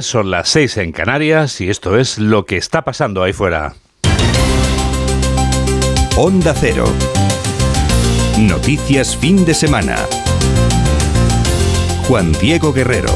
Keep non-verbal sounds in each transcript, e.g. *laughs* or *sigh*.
Son las seis en Canarias y esto es lo que está pasando ahí fuera. Onda Cero. Noticias fin de semana. Juan Diego Guerrero.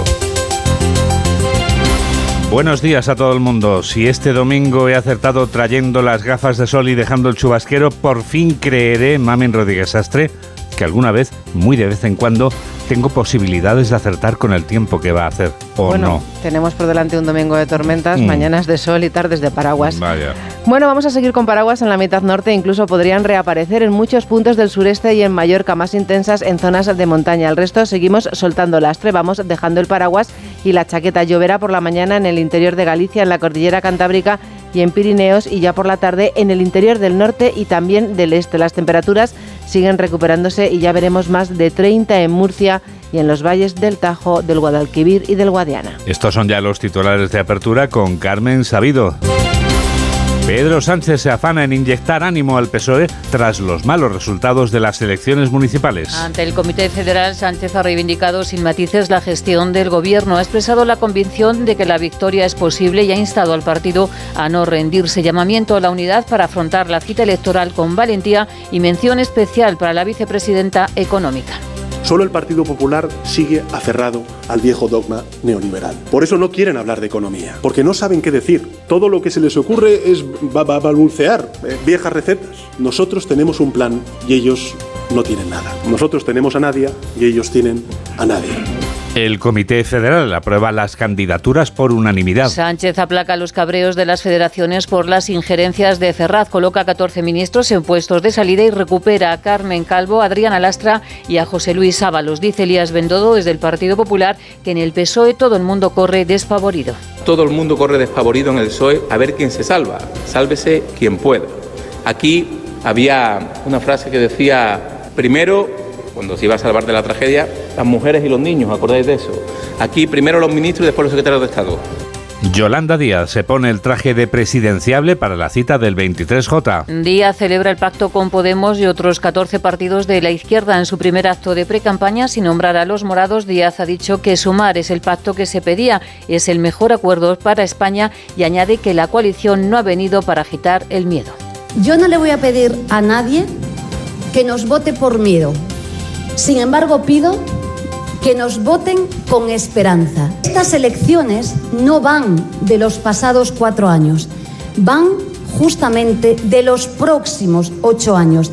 Buenos días a todo el mundo. Si este domingo he acertado trayendo las gafas de sol y dejando el chubasquero, por fin creeré, Mamen Rodríguez Astre, que alguna vez, muy de vez en cuando, tengo posibilidades de acertar con el tiempo que va a hacer, ¿o bueno, no? Tenemos por delante un domingo de tormentas, Mm. mañanas de sol y tardes de paraguas. Vaya. Bueno, vamos a seguir con paraguas en la mitad norte, incluso podrían reaparecer en muchos puntos del sureste y en Mallorca más intensas en zonas de montaña. El resto seguimos soltando lastre, vamos dejando el paraguas y la chaqueta. Lloverá por la mañana en el interior de Galicia, en la cordillera cantábrica y en Pirineos y ya por la tarde en el interior del norte y también del este. Las temperaturas siguen recuperándose y ya veremos más de 30 en Murcia y en los valles del Tajo, del Guadalquivir y del Guadiana. Estos son ya los titulares de apertura con Carmen Sabido. Pedro Sánchez se afana en inyectar ánimo al PSOE tras los malos resultados de las elecciones municipales. Ante el Comité Federal, Sánchez ha reivindicado sin matices la gestión del Gobierno. Ha expresado la convicción de que la victoria es posible y ha instado al partido a no rendirse. Llamamiento a la unidad para afrontar la cita electoral con valentía y mención especial para la vicepresidenta económica. Solo el Partido Popular sigue aferrado al viejo dogma neoliberal. Por eso no quieren hablar de economía, porque no saben qué decir. Todo lo que se les ocurre es ba- ba- balbucear eh, viejas recetas. Nosotros tenemos un plan y ellos no tienen nada. Nosotros tenemos a Nadia y ellos tienen a nadie. El Comité Federal aprueba las candidaturas por unanimidad. Sánchez aplaca los cabreos de las federaciones por las injerencias de Ferraz. Coloca a 14 ministros en puestos de salida y recupera a Carmen Calvo, a Adriana Lastra y a José Luis Ábalos. Dice Elías Bendodo desde el Partido Popular que en el PSOE todo el mundo corre desfavorido. Todo el mundo corre despavorido en el PSOE a ver quién se salva. Sálvese quien pueda. Aquí había una frase que decía, primero, cuando se iba a salvar de la tragedia, las mujeres y los niños, ¿acordáis de eso? Aquí primero los ministros y después los secretarios de Estado. Yolanda Díaz se pone el traje de presidenciable para la cita del 23J. Díaz celebra el pacto con Podemos y otros 14 partidos de la izquierda en su primer acto de precampaña sin nombrar a los morados. Díaz ha dicho que sumar es el pacto que se pedía, es el mejor acuerdo para España y añade que la coalición no ha venido para agitar el miedo. Yo no le voy a pedir a nadie que nos vote por miedo. Sin embargo, pido que nos voten con esperanza. Estas elecciones no van de los pasados cuatro años, van justamente de los próximos ocho años.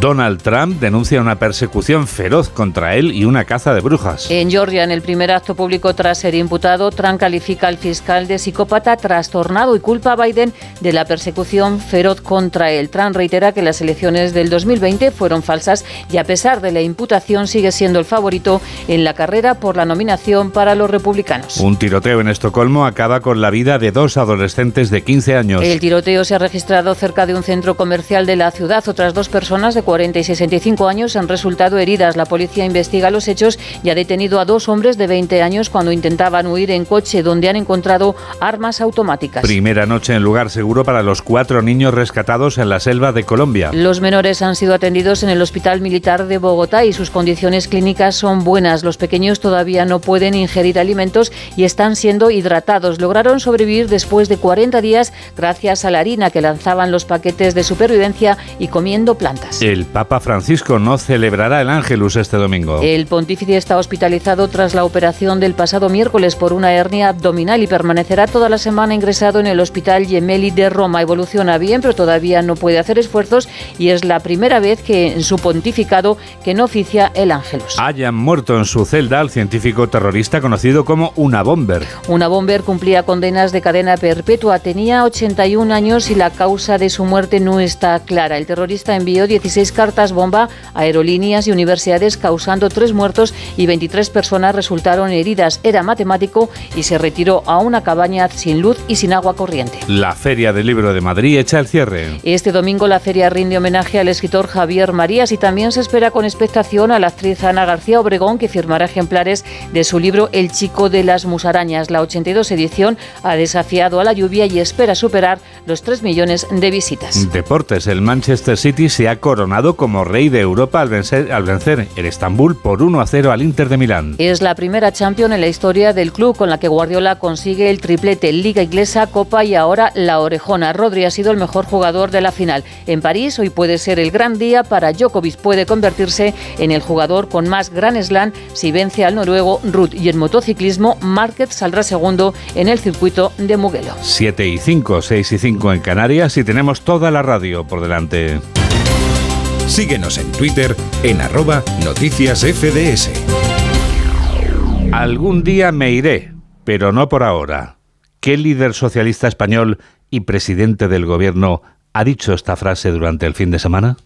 Donald Trump denuncia una persecución feroz contra él y una caza de brujas. En Georgia, en el primer acto público tras ser imputado, Trump califica al fiscal de psicópata trastornado y culpa a Biden de la persecución feroz contra él. Trump reitera que las elecciones del 2020 fueron falsas y a pesar de la imputación sigue siendo el favorito en la carrera por la nominación para los republicanos. Un tiroteo en Estocolmo acaba con la vida de dos adolescentes de 15 años. El tiroteo se ha registrado cerca de un centro comercial de la ciudad. Otras dos personas de 40 y 65 años han resultado heridas. La policía investiga los hechos y ha detenido a dos hombres de 20 años cuando intentaban huir en coche donde han encontrado armas automáticas. Primera noche en lugar seguro para los cuatro niños rescatados en la selva de Colombia. Los menores han sido atendidos en el Hospital Militar de Bogotá y sus condiciones clínicas son buenas. Los pequeños todavía no pueden ingerir alimentos y están siendo hidratados. Lograron sobrevivir después de 40 días gracias a la harina que lanzaban los paquetes de supervivencia y comiendo plantas. El Papa Francisco no celebrará el Ángelus este domingo. El pontífice está hospitalizado tras la operación del pasado miércoles por una hernia abdominal y permanecerá toda la semana ingresado en el Hospital Gemelli de Roma. Evoluciona bien, pero todavía no puede hacer esfuerzos y es la primera vez que en su pontificado que no oficia el Ángelus. Hayan muerto en su celda al científico terrorista conocido como una bomber. Una bomber cumplía condenas de cadena perpetua. Tenía 81 años y la causa de su muerte no está clara. El terrorista envió 16 cartas bomba a aerolíneas y universidades causando tres muertos y 23 personas resultaron heridas. Era matemático y se retiró a una cabaña sin luz y sin agua corriente. La Feria del Libro de Madrid echa el cierre. Este domingo la feria rinde homenaje al escritor Javier Marías y también se espera con expectación a la actriz Ana García Obregón que firmará ejemplares de su libro El chico de las musarañas. La 82 edición ha desafiado a la lluvia y espera superar los 3 millones de visitas. Deportes, el Manchester City se ha coronado coronado como rey de Europa al vencer, al vencer el Estambul por 1 a 0 al Inter de Milán. Es la primera Champions en la historia del club con la que Guardiola consigue el triplete Liga Inglesa, Copa y ahora la Orejona. Rodri ha sido el mejor jugador de la final. En París hoy puede ser el gran día para Djokovic. Puede convertirse en el jugador con más Grand Slam si vence al noruego Ruth. Y en motociclismo, Márquez saldrá segundo en el circuito de Mugello. 7 y 5, 6 y 5 en Canarias y tenemos toda la radio por delante. Síguenos en Twitter en arroba noticias FDS. Algún día me iré, pero no por ahora. ¿Qué líder socialista español y presidente del gobierno ha dicho esta frase durante el fin de semana?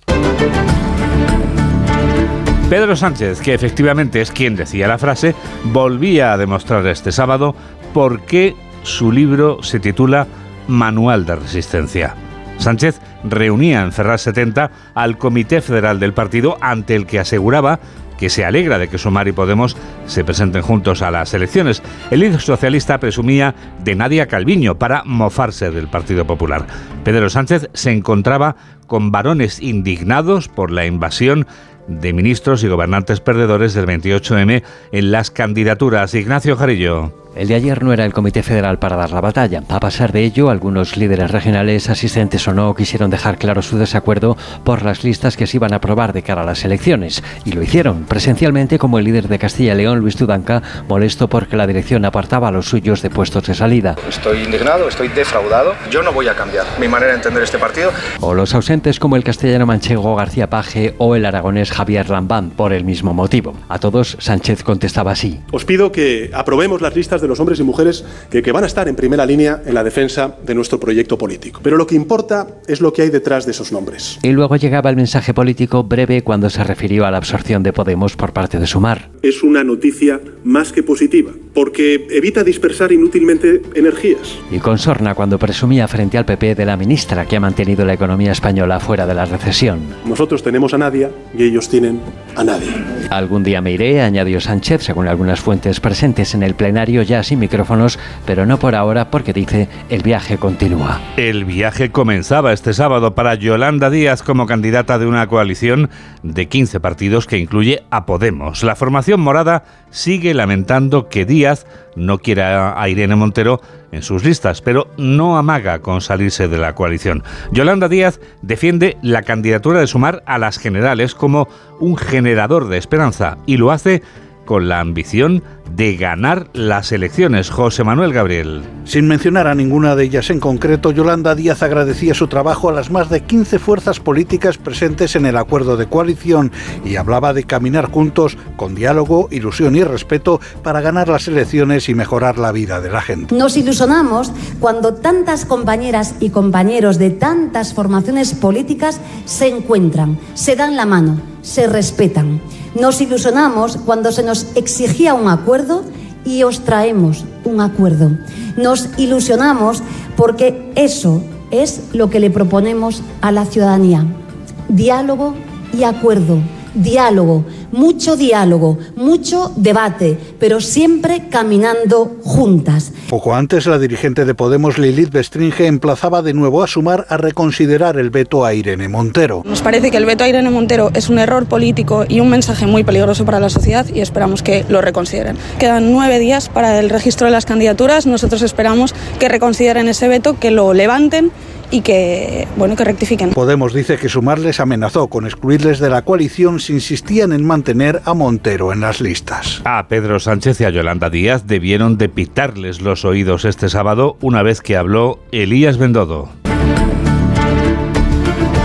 Pedro Sánchez, que efectivamente es quien decía la frase, volvía a demostrar este sábado por qué su libro se titula Manual de Resistencia. Sánchez reunía en Ferraz 70 al Comité Federal del partido ante el que aseguraba que se alegra de que Sumar y Podemos se presenten juntos a las elecciones. El líder socialista presumía de Nadia Calviño para mofarse del Partido Popular. Pedro Sánchez se encontraba con varones indignados por la invasión de ministros y gobernantes perdedores del 28M en las candidaturas. Ignacio Jarillo. El de ayer no era el Comité Federal para dar la batalla. A pesar de ello, algunos líderes regionales, asistentes o no, quisieron dejar claro su desacuerdo por las listas que se iban a aprobar de cara a las elecciones. Y lo hicieron, presencialmente como el líder de Castilla y León, Luis Tudanca, molesto porque la dirección apartaba a los suyos de puestos de salida. Estoy indignado, estoy defraudado. Yo no voy a cambiar mi manera de entender este partido. O los ausentes como el castellano manchego García Paje o el aragonés Javier Lambán, por el mismo motivo. A todos, Sánchez contestaba así. Os pido que aprobemos las listas de los hombres y mujeres que, que, van a estar en primera línea en la defensa de nuestro proyecto político. Pero lo que importa es lo que hay detrás de esos nombres. Y luego llegaba el mensaje político breve cuando se refirió a la absorción de Podemos por parte de Sumar. Es una noticia más que positiva, porque evita dispersar inútilmente energías. Y con sorna cuando presumía frente al PP de la ministra que ha mantenido la economía española fuera de la recesión. Nosotros tenemos a Nadia y ellos tienen a nadie. Algún día me iré, añadió Sánchez, según algunas fuentes presentes en el plenario ya sin micrófonos, pero no por ahora porque dice el viaje continúa. El viaje comenzaba este sábado para Yolanda Díaz como candidata de una coalición de 15 partidos que incluye a Podemos. La formación morada sigue lamentando que Díaz no quiera a Irene Montero en sus listas, pero no amaga con salirse de la coalición. Yolanda Díaz defiende la candidatura de Sumar a las generales como un generador de esperanza y lo hace con la ambición de ganar las elecciones. José Manuel Gabriel. Sin mencionar a ninguna de ellas en concreto, Yolanda Díaz agradecía su trabajo a las más de 15 fuerzas políticas presentes en el acuerdo de coalición y hablaba de caminar juntos con diálogo, ilusión y respeto para ganar las elecciones y mejorar la vida de la gente. Nos ilusionamos cuando tantas compañeras y compañeros de tantas formaciones políticas se encuentran, se dan la mano, se respetan. Nos ilusionamos cuando se nos exigía un acuerdo y os traemos un acuerdo. Nos ilusionamos porque eso es lo que le proponemos a la ciudadanía. Diálogo y acuerdo. Diálogo, mucho diálogo, mucho debate, pero siempre caminando juntas. Poco antes, la dirigente de Podemos, Lilith Bestringe, emplazaba de nuevo a sumar a reconsiderar el veto a Irene Montero. Nos parece que el veto a Irene Montero es un error político y un mensaje muy peligroso para la sociedad y esperamos que lo reconsideren. Quedan nueve días para el registro de las candidaturas. Nosotros esperamos que reconsideren ese veto, que lo levanten y que, bueno, que rectifiquen. Podemos dice que Sumar les amenazó con excluirles de la coalición si insistían en mantener a Montero en las listas. A Pedro Sánchez y a Yolanda Díaz debieron de pitarles los oídos este sábado una vez que habló Elías Bendodo.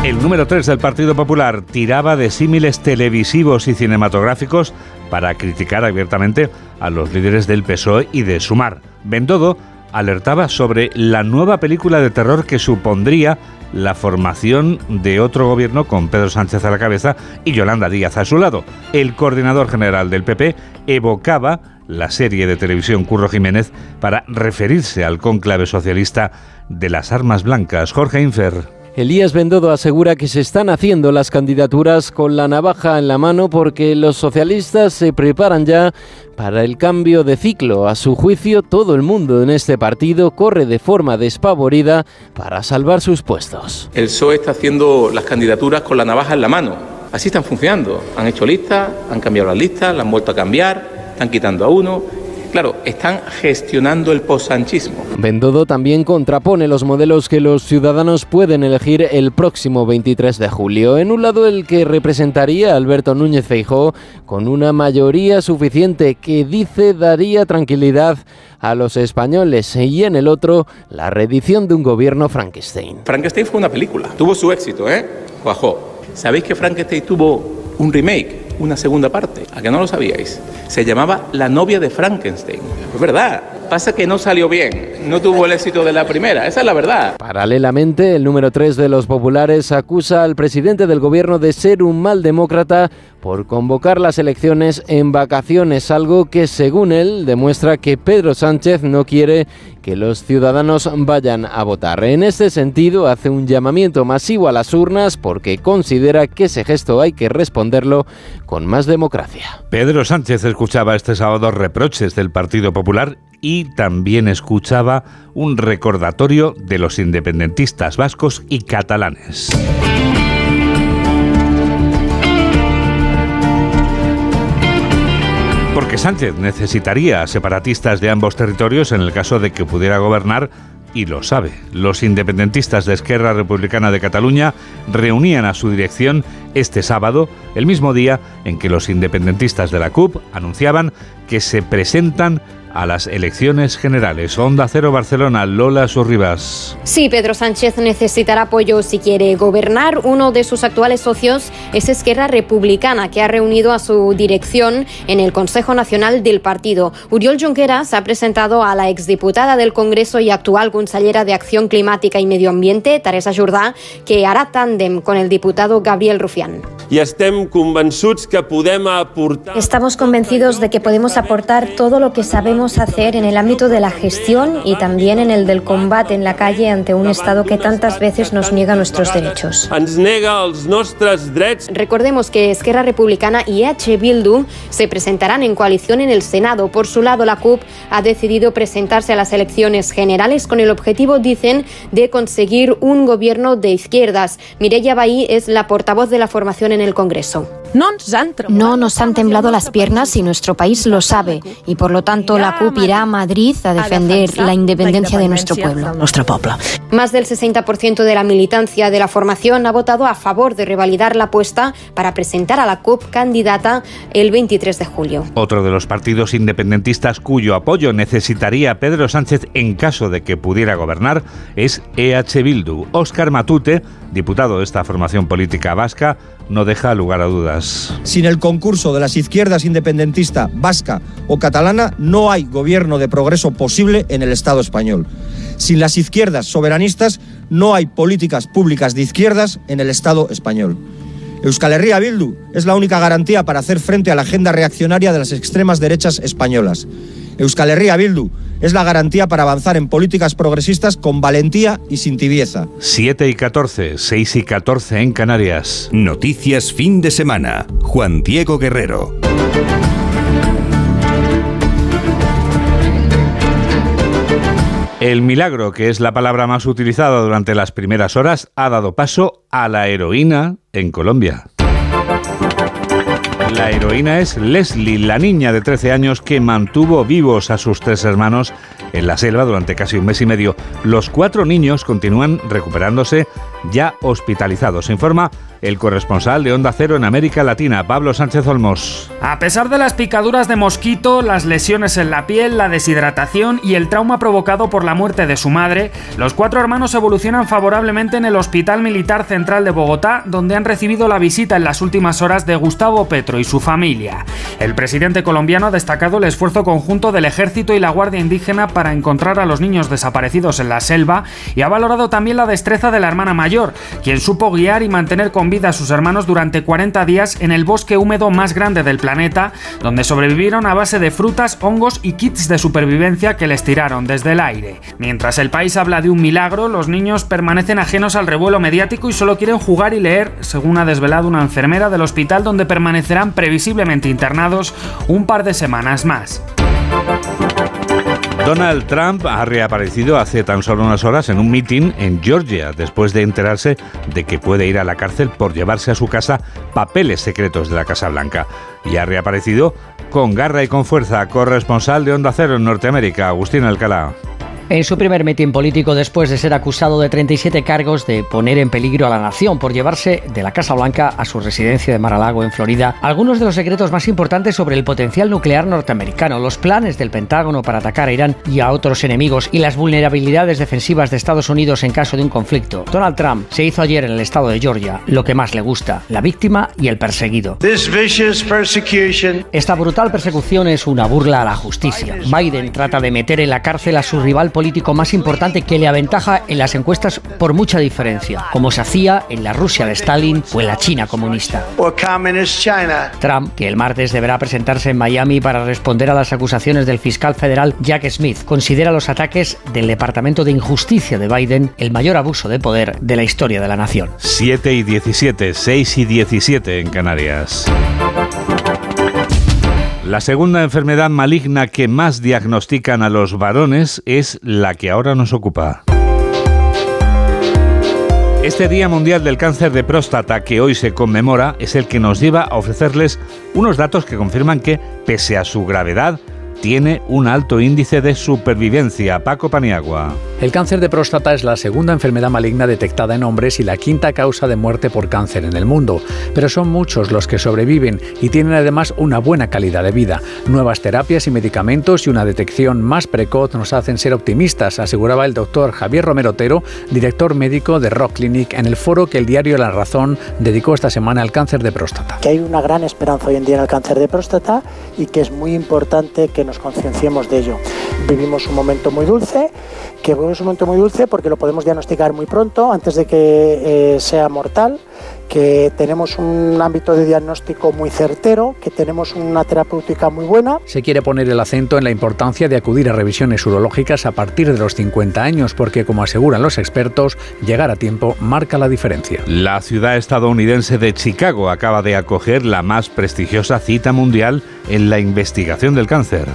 El número 3 del Partido Popular tiraba de símiles televisivos y cinematográficos para criticar abiertamente a los líderes del PSOE y de Sumar. Bendodo alertaba sobre la nueva película de terror que supondría la formación de otro gobierno con Pedro Sánchez a la cabeza y Yolanda Díaz a su lado. El coordinador general del PP evocaba la serie de televisión Curro Jiménez para referirse al cónclave socialista de las armas blancas. Jorge Infer. Elías Bendodo asegura que se están haciendo las candidaturas con la navaja en la mano porque los socialistas se preparan ya para el cambio de ciclo. A su juicio, todo el mundo en este partido corre de forma despavorida para salvar sus puestos. El PSOE está haciendo las candidaturas con la navaja en la mano. Así están funcionando. Han hecho listas, han cambiado las listas, las han vuelto a cambiar, están quitando a uno Claro, están gestionando el posanchismo. Bendodo también contrapone los modelos que los ciudadanos pueden elegir el próximo 23 de julio. En un lado el que representaría a Alberto Núñez Feijó con una mayoría suficiente que dice daría tranquilidad a los españoles y en el otro la reedición de un gobierno Frankenstein. Frankenstein fue una película, tuvo su éxito, ¿eh? Cuajó. ¿Sabéis que Frankenstein tuvo un remake? Una segunda parte. ¿A que no lo sabíais? Se llamaba La novia de Frankenstein. Es verdad. Pasa que no salió bien, no tuvo el éxito de la primera, esa es la verdad. Paralelamente, el número 3 de los populares acusa al presidente del gobierno de ser un mal demócrata por convocar las elecciones en vacaciones, algo que según él demuestra que Pedro Sánchez no quiere que los ciudadanos vayan a votar. En este sentido, hace un llamamiento masivo a las urnas porque considera que ese gesto hay que responderlo con más democracia. Pedro Sánchez escuchaba este sábado reproches del Partido Popular y también escuchaba un recordatorio de los independentistas vascos y catalanes. Porque Sánchez necesitaría separatistas de ambos territorios en el caso de que pudiera gobernar y lo sabe. Los independentistas de Esquerra Republicana de Cataluña reunían a su dirección este sábado, el mismo día en que los independentistas de la CUP anunciaban que se presentan a las elecciones generales. Onda Cero Barcelona, Lola Surribas. Sí, Pedro Sánchez necesitará apoyo si quiere gobernar. Uno de sus actuales socios es Esquerra Republicana, que ha reunido a su dirección en el Consejo Nacional del Partido. Uriol Junqueras ha presentado a la exdiputada del Congreso y actual consellera de Acción Climática y Medio Ambiente, Teresa Jordà, que hará tándem con el diputado Gabriel Rufián. Estamos convencidos de que podemos aportar todo lo que sabemos hacer en el ámbito de la gestión y también en el del combate en la calle ante un Estado que tantas veces nos niega nuestros derechos. Recordemos que Esquerra Republicana y H. Bildu se presentarán en coalición en el Senado. Por su lado, la CUP ha decidido presentarse a las elecciones generales con el objetivo, dicen, de conseguir un gobierno de izquierdas. Mireya Bahí es la portavoz de la formación en el Congreso. No nos han temblado las piernas y nuestro país lo sabe y por lo tanto la CUP irá a Madrid a defender la independencia de nuestro pueblo. Nuestro pueblo. Más del 60% de la militancia de la formación ha votado a favor de revalidar la apuesta para presentar a la CUP candidata el 23 de julio. Otro de los partidos independentistas cuyo apoyo necesitaría Pedro Sánchez en caso de que pudiera gobernar es EH Bildu. Óscar Matute, diputado de esta formación política vasca, no deja lugar a dudas. Sin el concurso de las izquierdas independentista vasca o catalana, no hay gobierno de progreso posible en el Estado español. Sin las izquierdas soberanistas, no hay políticas públicas de izquierdas en el Estado español. Euskal Herria Bildu es la única garantía para hacer frente a la agenda reaccionaria de las extremas derechas españolas. Euskal Herria Bildu es la garantía para avanzar en políticas progresistas con valentía y sin tibieza. 7 y 14, 6 y 14 en Canarias. Noticias fin de semana. Juan Diego Guerrero. El milagro, que es la palabra más utilizada durante las primeras horas, ha dado paso a la heroína en Colombia. La heroína es Leslie, la niña de 13 años que mantuvo vivos a sus tres hermanos en la selva durante casi un mes y medio. Los cuatro niños continúan recuperándose ya hospitalizados. Informa el corresponsal de Onda Cero en América Latina, Pablo Sánchez Olmos. A pesar de las picaduras de mosquito, las lesiones en la piel, la deshidratación y el trauma provocado por la muerte de su madre, los cuatro hermanos evolucionan favorablemente en el Hospital Militar Central de Bogotá, donde han recibido la visita en las últimas horas de Gustavo Petro y su familia. El presidente colombiano ha destacado el esfuerzo conjunto del ejército y la Guardia Indígena para encontrar a los niños desaparecidos en la selva y ha valorado también la destreza de la hermana mayor, quien supo guiar y mantener con vida a sus hermanos durante 40 días en el bosque húmedo más grande del planeta, donde sobrevivieron a base de frutas, hongos y kits de supervivencia que les tiraron desde el aire. Mientras el país habla de un milagro, los niños permanecen ajenos al revuelo mediático y solo quieren jugar y leer, según ha desvelado una enfermera del hospital donde permanecerán previsiblemente internados un par de semanas más. Donald Trump ha reaparecido hace tan solo unas horas en un mitin en Georgia, después de enterarse de que puede ir a la cárcel por llevarse a su casa papeles secretos de la Casa Blanca. Y ha reaparecido con garra y con fuerza, corresponsal de Onda Cero en Norteamérica, Agustín Alcalá. En su primer mitin político, después de ser acusado de 37 cargos de poner en peligro a la nación por llevarse de la Casa Blanca a su residencia de Mar-a-Lago en Florida, algunos de los secretos más importantes sobre el potencial nuclear norteamericano, los planes del Pentágono para atacar a Irán y a otros enemigos y las vulnerabilidades defensivas de Estados Unidos en caso de un conflicto. Donald Trump se hizo ayer en el estado de Georgia lo que más le gusta, la víctima y el perseguido. Esta brutal persecución es una burla a la justicia. Biden trata de meter en la cárcel a su rival político más importante que le aventaja en las encuestas por mucha diferencia, como se hacía en la Rusia de Stalin o en la China comunista. Trump, que el martes deberá presentarse en Miami para responder a las acusaciones del fiscal federal Jack Smith, considera los ataques del Departamento de Injusticia de Biden el mayor abuso de poder de la historia de la nación. 7 y 17, 6 y 17 en Canarias. La segunda enfermedad maligna que más diagnostican a los varones es la que ahora nos ocupa. Este Día Mundial del Cáncer de Próstata que hoy se conmemora es el que nos lleva a ofrecerles unos datos que confirman que, pese a su gravedad, tiene un alto índice de supervivencia. Paco Paniagua. El cáncer de próstata es la segunda enfermedad maligna detectada en hombres y la quinta causa de muerte por cáncer en el mundo. Pero son muchos los que sobreviven y tienen además una buena calidad de vida. Nuevas terapias y medicamentos y una detección más precoz nos hacen ser optimistas, aseguraba el doctor Javier Romero Otero, director médico de Rock Clinic, en el foro que el diario La Razón dedicó esta semana al cáncer de próstata. Que hay una gran esperanza hoy en día en el cáncer de próstata y que es muy importante que nos concienciemos de ello. Vivimos un momento muy dulce, que es un momento muy dulce porque lo podemos diagnosticar muy pronto, antes de que eh, sea mortal, que tenemos un ámbito de diagnóstico muy certero, que tenemos una terapéutica muy buena. Se quiere poner el acento en la importancia de acudir a revisiones urológicas a partir de los 50 años, porque como aseguran los expertos, llegar a tiempo marca la diferencia. La ciudad estadounidense de Chicago acaba de acoger la más prestigiosa cita mundial en la investigación del cáncer.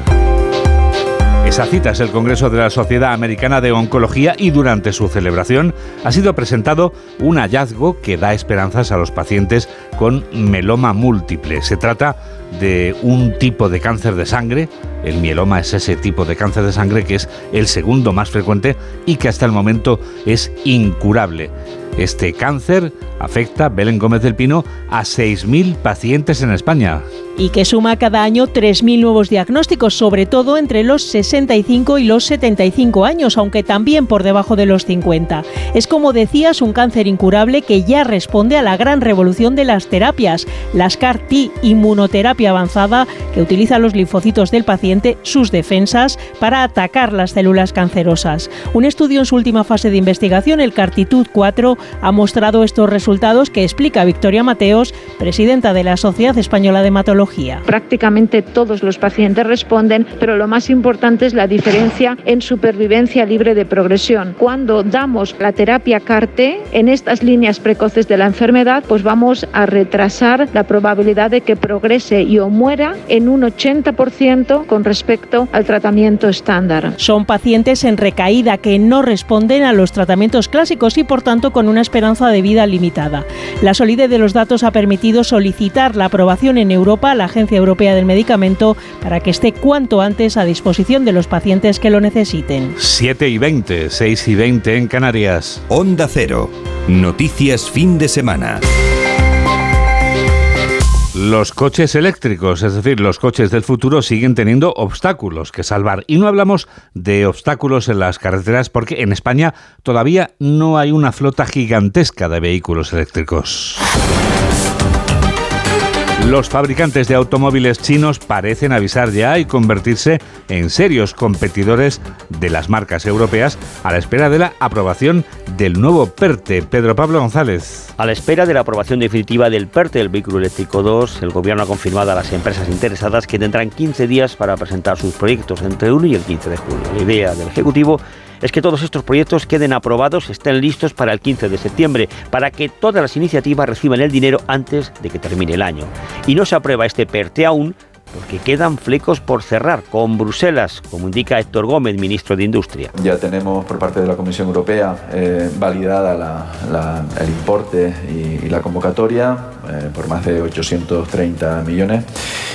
Esa cita es el Congreso de la Sociedad Americana de Oncología y durante su celebración ha sido presentado un hallazgo que da esperanzas a los pacientes con meloma múltiple. Se trata de un tipo de cáncer de sangre. El mieloma es ese tipo de cáncer de sangre que es el segundo más frecuente y que hasta el momento es incurable. Este cáncer afecta, Belén Gómez del Pino, a 6.000 pacientes en España. Y que suma cada año 3.000 nuevos diagnósticos, sobre todo entre los 65 y los 75 años, aunque también por debajo de los 50. Es como decías, un cáncer incurable que ya responde a la gran revolución de las terapias, las CAR-T, inmunoterapia avanzada, que utiliza los linfocitos del paciente, sus defensas, para atacar las células cancerosas. Un estudio en su última fase de investigación, el CARTITUD 4, ha mostrado estos resultados que explica Victoria Mateos, presidenta de la Sociedad Española de Hematología. Prácticamente todos los pacientes responden, pero lo más importante es la diferencia en supervivencia libre de progresión. Cuando damos la terapia CAR-T en estas líneas precoces de la enfermedad, pues vamos a retrasar la probabilidad de que progrese y o muera en un 80% con respecto al tratamiento estándar. Son pacientes en recaída que no responden a los tratamientos clásicos y por tanto con una esperanza de vida limitada. La solidez de los datos ha permitido solicitar la aprobación en Europa la Agencia Europea del Medicamento para que esté cuanto antes a disposición de los pacientes que lo necesiten. 7 y 20, 6 y 20 en Canarias. Onda Cero. Noticias fin de semana. Los coches eléctricos, es decir, los coches del futuro, siguen teniendo obstáculos que salvar. Y no hablamos de obstáculos en las carreteras porque en España todavía no hay una flota gigantesca de vehículos eléctricos. Los fabricantes de automóviles chinos parecen avisar ya y convertirse en serios competidores de las marcas europeas a la espera de la aprobación del nuevo PERTE. Pedro Pablo González. A la espera de la aprobación definitiva del PERTE, el vehículo eléctrico 2, el gobierno ha confirmado a las empresas interesadas que tendrán 15 días para presentar sus proyectos entre 1 y el 15 de julio. La idea del Ejecutivo que todos estos proyectos queden aprobados, estén listos para el 15 de septiembre, para que todas las iniciativas reciban el dinero antes de que termine el año. Y no se aprueba este PERTE aún porque quedan flecos por cerrar con Bruselas, como indica Héctor Gómez, ministro de Industria. Ya tenemos por parte de la Comisión Europea eh, validada el importe y, la convocatoria eh, por más de 830 millones.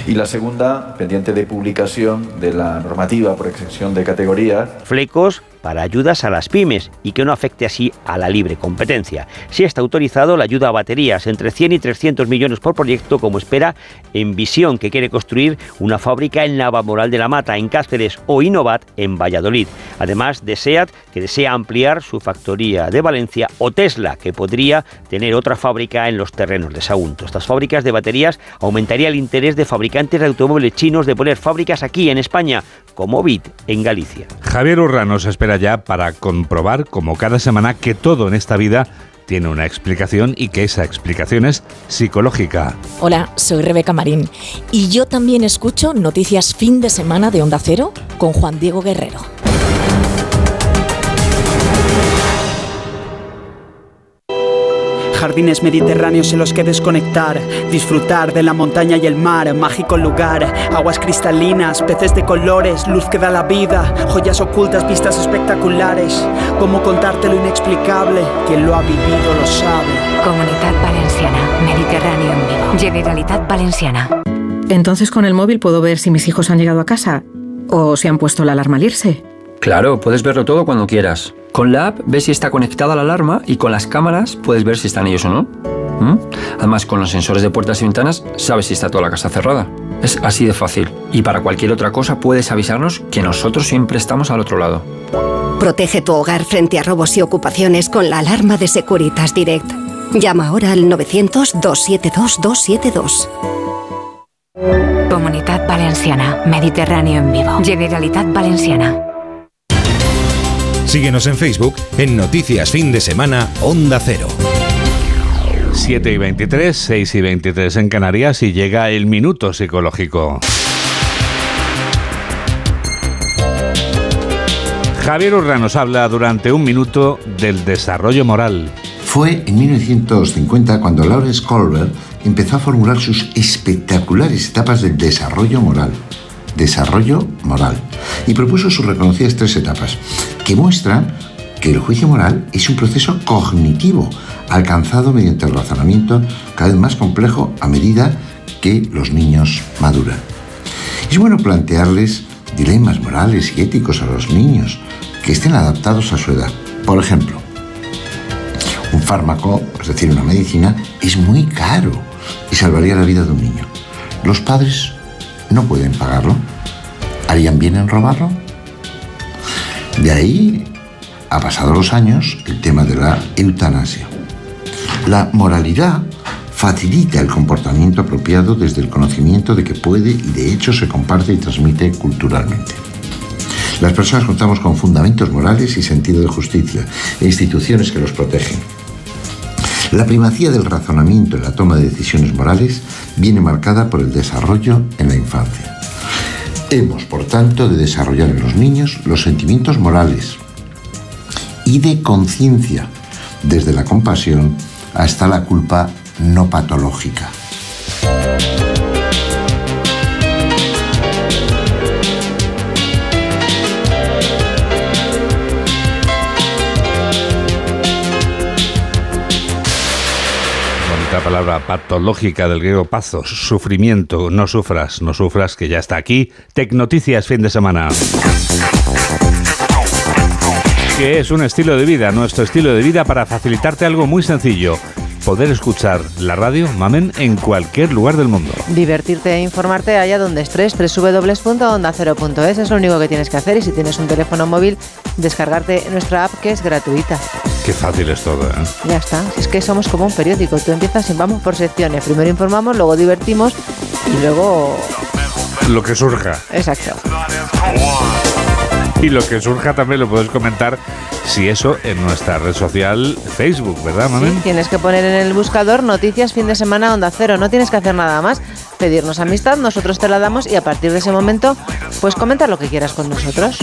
Y la segunda, pendiente de publicación de la normativa por excepción de categorías. Flecos para ayudas a las pymes y que no afecte así a la libre competencia. Si está autorizado la ayuda a baterías entre 100 y 300 millones por proyecto, como espera Envisión, que quiere construir una fábrica en Navamoral de la Mata, en Cáceres, o Innovat, en Valladolid. Además de SEAT, que desea ampliar su factoría de Valencia, o Tesla, que podría tener otra fábrica en los terrenos de Sagunto. Estas fábricas de baterías aumentaría el interés de fabricantes de automóviles chinos de poner fábricas aquí en España, como BIT en Galicia. Javier Urrano se espera ya para comprobar, como cada semana, que todo en esta vida tiene una explicación y que esa explicación es psicológica. Hola, soy Rebeca Marín y yo también escucho Noticias Fin de Semana de Onda Cero con Juan Diego Guerrero. Jardines mediterráneos en los que desconectar, disfrutar de la montaña y el mar, mágico lugar, aguas cristalinas, peces de colores, luz que da la vida, joyas ocultas, vistas espectaculares. ¿Cómo contarte lo inexplicable? Quien lo ha vivido lo sabe. Comunidad Valenciana, Mediterráneo en vivo. Generalitat Valenciana. Entonces con el móvil puedo ver si mis hijos han llegado a casa o si han puesto la alarma al irse. Claro, puedes verlo todo cuando quieras. Con la app ves si está conectada la alarma y con las cámaras puedes ver si están ellos o no. ¿Mm? Además, con los sensores de puertas y ventanas sabes si está toda la casa cerrada. Es así de fácil. Y para cualquier otra cosa puedes avisarnos que nosotros siempre estamos al otro lado. Protege tu hogar frente a robos y ocupaciones con la alarma de Securitas Direct. Llama ahora al 900-272-272. Comunidad Valenciana, Mediterráneo en vivo. Generalitat Valenciana. Síguenos en Facebook en Noticias Fin de Semana Onda Cero. 7 y 23, 6 y 23 en Canarias y llega el minuto psicológico. Javier Urra nos habla durante un minuto del desarrollo moral. Fue en 1950 cuando Lawrence Colbert empezó a formular sus espectaculares etapas del desarrollo moral desarrollo moral, y propuso sus reconocidas tres etapas, que muestran que el juicio moral es un proceso cognitivo alcanzado mediante el razonamiento cada vez más complejo a medida que los niños maduran. Es bueno plantearles dilemas morales y éticos a los niños que estén adaptados a su edad. Por ejemplo, un fármaco, es decir, una medicina, es muy caro y salvaría la vida de un niño. Los padres no pueden pagarlo. ¿Harían bien en robarlo? De ahí ha pasado los años el tema de la eutanasia. La moralidad facilita el comportamiento apropiado desde el conocimiento de que puede y de hecho se comparte y transmite culturalmente. Las personas contamos con fundamentos morales y sentido de justicia e instituciones que los protegen. La primacía del razonamiento en la toma de decisiones morales viene marcada por el desarrollo en la infancia. Hemos, por tanto, de desarrollar en los niños los sentimientos morales y de conciencia, desde la compasión hasta la culpa no patológica. La palabra patológica del griego pazos, sufrimiento, no sufras, no sufras, que ya está aquí. Tecnoticias, fin de semana. Que es un estilo de vida, nuestro estilo de vida para facilitarte algo muy sencillo. Poder escuchar la radio, mamen, en cualquier lugar del mundo. Divertirte e informarte allá donde estés, www.ondacero.es es lo único que tienes que hacer y si tienes un teléfono móvil, descargarte nuestra app que es gratuita. Qué fácil es todo, ¿eh? Ya está. Si es que somos como un periódico. Tú empiezas y vamos por secciones. Primero informamos, luego divertimos y luego... Lo que surja. Exacto. Y lo que surja también lo puedes comentar si eso en nuestra red social Facebook, ¿verdad, Mamen? Sí, tienes que poner en el buscador noticias fin de semana onda cero. No tienes que hacer nada más. Pedirnos amistad, nosotros te la damos y a partir de ese momento, pues comentar lo que quieras con nosotros.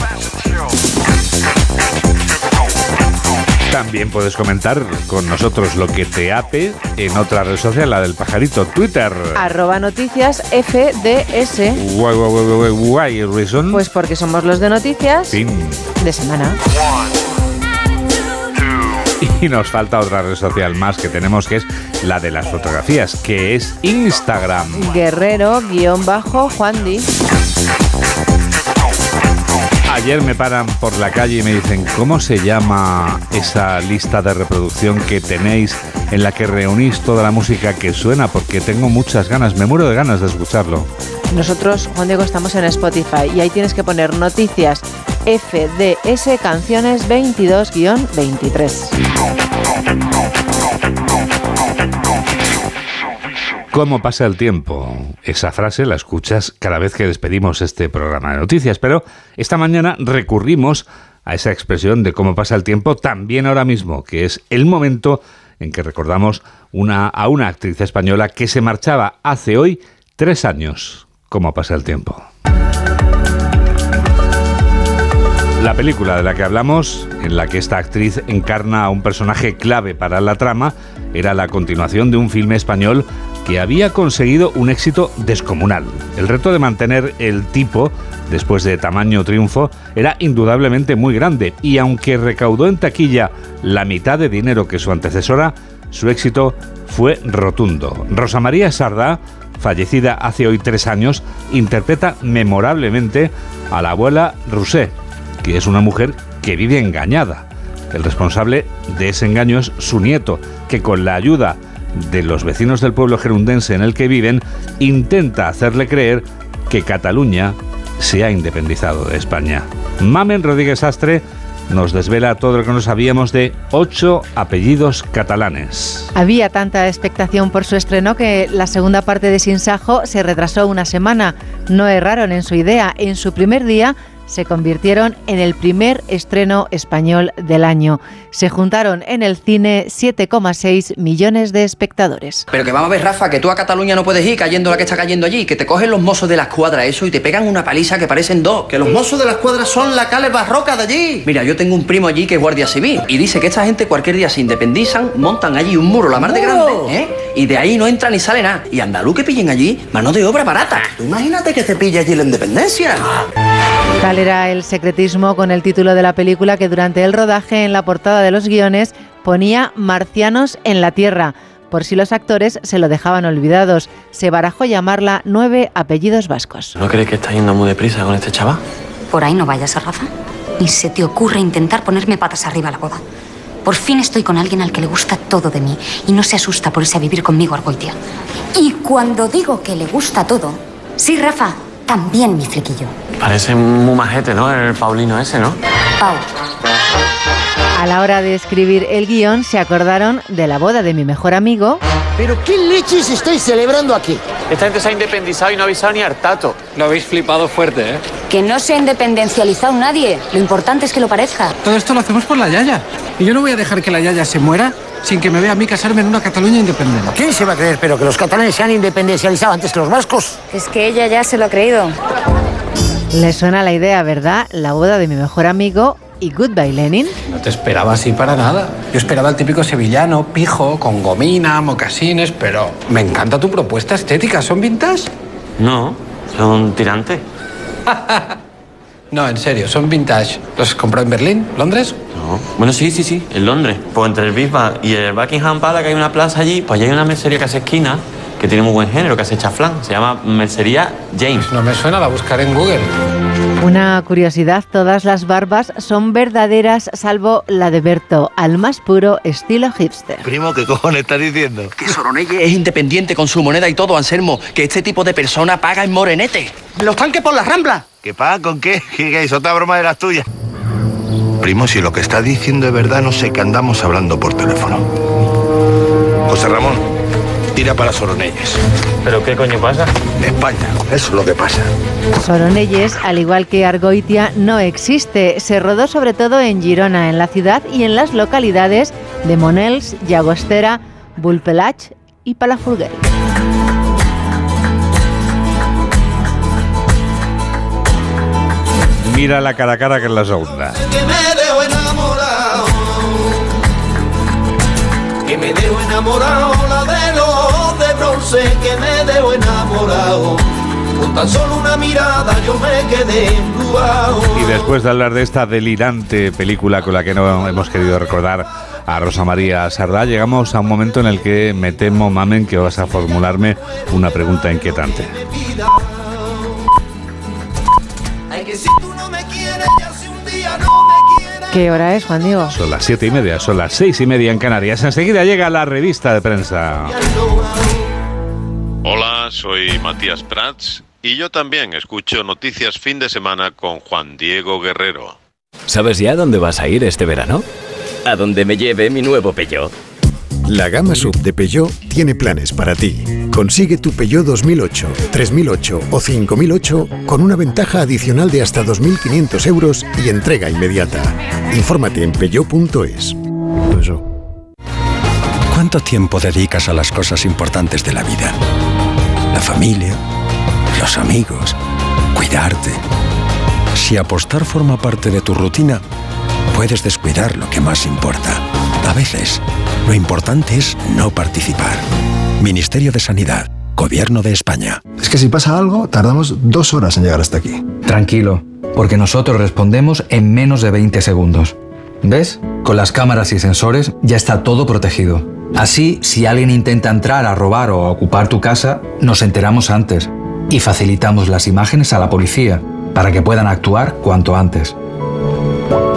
También puedes comentar con nosotros lo que te ape en otra red social, la del pajarito, Twitter. Arroba noticias FDS. Guay, guay, guay, guay, guay, reason. Pues porque somos los de noticias Fin. de semana. Y nos falta otra red social más que tenemos, que es la de las fotografías, que es Instagram. Guerrero guion bajo Juan Di. Ayer me paran por la calle y me dicen, ¿cómo se llama esa lista de reproducción que tenéis en la que reunís toda la música que suena? Porque tengo muchas ganas, me muero de ganas de escucharlo. Nosotros, Juan Diego, estamos en Spotify y ahí tienes que poner noticias FDS Canciones 22-23. ¿Cómo pasa el tiempo? Esa frase la escuchas cada vez que despedimos este programa de noticias, pero esta mañana recurrimos a esa expresión de cómo pasa el tiempo también ahora mismo, que es el momento en que recordamos una, a una actriz española que se marchaba hace hoy tres años. ¿Cómo pasa el tiempo? La película de la que hablamos, en la que esta actriz encarna a un personaje clave para la trama, era la continuación de un filme español que había conseguido un éxito descomunal. El reto de mantener el tipo, después de tamaño triunfo, era indudablemente muy grande y aunque recaudó en taquilla la mitad de dinero que su antecesora, su éxito fue rotundo. Rosa María Sardá, fallecida hace hoy tres años, interpreta memorablemente a la abuela Rousset, que es una mujer que vive engañada. El responsable de ese engaño es su nieto, que con la ayuda de los vecinos del pueblo gerundense en el que viven, intenta hacerle creer que Cataluña se ha independizado de España. Mamen Rodríguez Astre nos desvela todo lo que no sabíamos de ocho apellidos catalanes. Había tanta expectación por su estreno que la segunda parte de Sin Sajo se retrasó una semana. No erraron en su idea. En su primer día se convirtieron en el primer estreno español del año. Se juntaron en el cine 7,6 millones de espectadores. Pero que vamos a ver, Rafa, que tú a Cataluña no puedes ir cayendo la que está cayendo allí, que te cogen los mozos de la escuadra eso y te pegan una paliza que parecen dos. Que los mozos de la escuadra son la cales barroca de allí. Mira, yo tengo un primo allí que es guardia civil y dice que esta gente cualquier día se independizan, montan allí un muro la mar de grande, ¿eh? Y de ahí no entra ni sale nada. Y andalú que pillen allí, mano de obra barata. Tú imagínate que te pilla allí la independencia. Tal era el secretismo con el título de la película que durante el rodaje en la portada de los guiones ponía Marcianos en la Tierra. Por si los actores se lo dejaban olvidados, se barajó llamarla Nueve Apellidos Vascos. ¿No crees que está yendo muy deprisa con este chaval? Por ahí no vayas, Rafa. Ni se te ocurre intentar ponerme patas arriba a la boda. Por fin estoy con alguien al que le gusta todo de mí y no se asusta por irse a vivir conmigo Argoitia. Y cuando digo que le gusta todo, sí, Rafa, también mi friquillo. Parece muy majete, ¿no? El Paulino ese, ¿no? Pau. A la hora de escribir el guion se acordaron de la boda de mi mejor amigo. ¿Pero qué leches estáis celebrando aquí? Esta gente se ha independizado y no ha avisado ni hartato. Lo habéis flipado fuerte, ¿eh? Que no se ha independencializado nadie. Lo importante es que lo parezca. Todo esto lo hacemos por la Yaya. Y yo no voy a dejar que la Yaya se muera sin que me vea a mí casarme en una Cataluña independiente. ¿Quién se va a creer, pero que los catalanes se han independencializado antes que los vascos? Es que ella ya se lo ha creído. Le suena la idea, ¿verdad? La boda de mi mejor amigo y Goodbye Lenin. No te esperaba así para nada. Yo esperaba el típico sevillano, pijo, con gomina, mocasines, pero me encanta tu propuesta estética. ¿Son vintage? No, son tirantes. *laughs* No, en serio, son vintage. ¿Los compró en Berlín, Londres? No. Bueno, sí, sí, sí, en Londres. Pues entre el Bismarck y el Buckingham Palace, que hay una plaza allí, pues allí hay una mercería que hace esquina, que tiene muy buen género, que hace chaflán. Se llama Mercería James. No me suena, la buscaré en Google. Una curiosidad, todas las barbas son verdaderas salvo la de Berto, al más puro estilo hipster. Primo, ¿qué cojones estás diciendo? Que Soronelle es independiente con su moneda y todo, Anselmo. Que este tipo de persona paga en morenete. Los tanques por las ramblas. ¿Qué pagan con qué? ¿Qué, *laughs* qué es otra broma de las tuyas? primo, si lo que está diciendo es verdad, no sé qué andamos hablando por teléfono. José Ramón, tira para Soronelles. ¿Pero qué coño pasa? España, eso es lo que pasa. Soronelles, al igual que Argoitia, no existe. Se rodó sobre todo en Girona, en la ciudad y en las localidades de Monels, Llagostera, Bulpelach y Palafrugell. Mira la cara a cara que es la segunda. Que me dejo enamorado. Que me dejo enamorado. La bronce. Que me dejo enamorado. Con tan solo una mirada yo me quedé embrujado. Y después de hablar de esta delirante película con la que no hemos querido recordar a Rosa María Sardá, llegamos a un momento en el que me temo, mamen, que vas a formularme una pregunta inquietante. ¿Qué hora es, Juan Diego? Son las siete y media, son las seis y media en Canarias. Enseguida llega la revista de prensa. Hola, soy Matías Prats y yo también escucho Noticias Fin de Semana con Juan Diego Guerrero. ¿Sabes ya dónde vas a ir este verano? A donde me lleve mi nuevo Peugeot. La gama sub de Peugeot tiene planes para ti. Consigue tu Peugeot 2008, 3008 o 5008 con una ventaja adicional de hasta 2.500 euros y entrega inmediata. Infórmate en peugeot.es. ¿Cuánto tiempo dedicas a las cosas importantes de la vida? La familia, los amigos, cuidarte. Si apostar forma parte de tu rutina, puedes descuidar lo que más importa. A veces, lo importante es no participar. Ministerio de Sanidad, Gobierno de España. Es que si pasa algo, tardamos dos horas en llegar hasta aquí. Tranquilo, porque nosotros respondemos en menos de 20 segundos. ¿Ves? Con las cámaras y sensores ya está todo protegido. Así, si alguien intenta entrar a robar o a ocupar tu casa, nos enteramos antes y facilitamos las imágenes a la policía para que puedan actuar cuanto antes.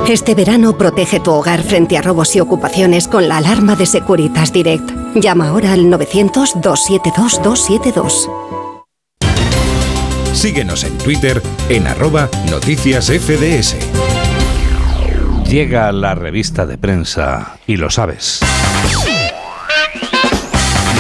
Este verano protege tu hogar frente a robos y ocupaciones con la alarma de Securitas Direct. Llama ahora al 900-272-272. Síguenos en Twitter en arroba noticias FDS. Llega la revista de prensa y lo sabes.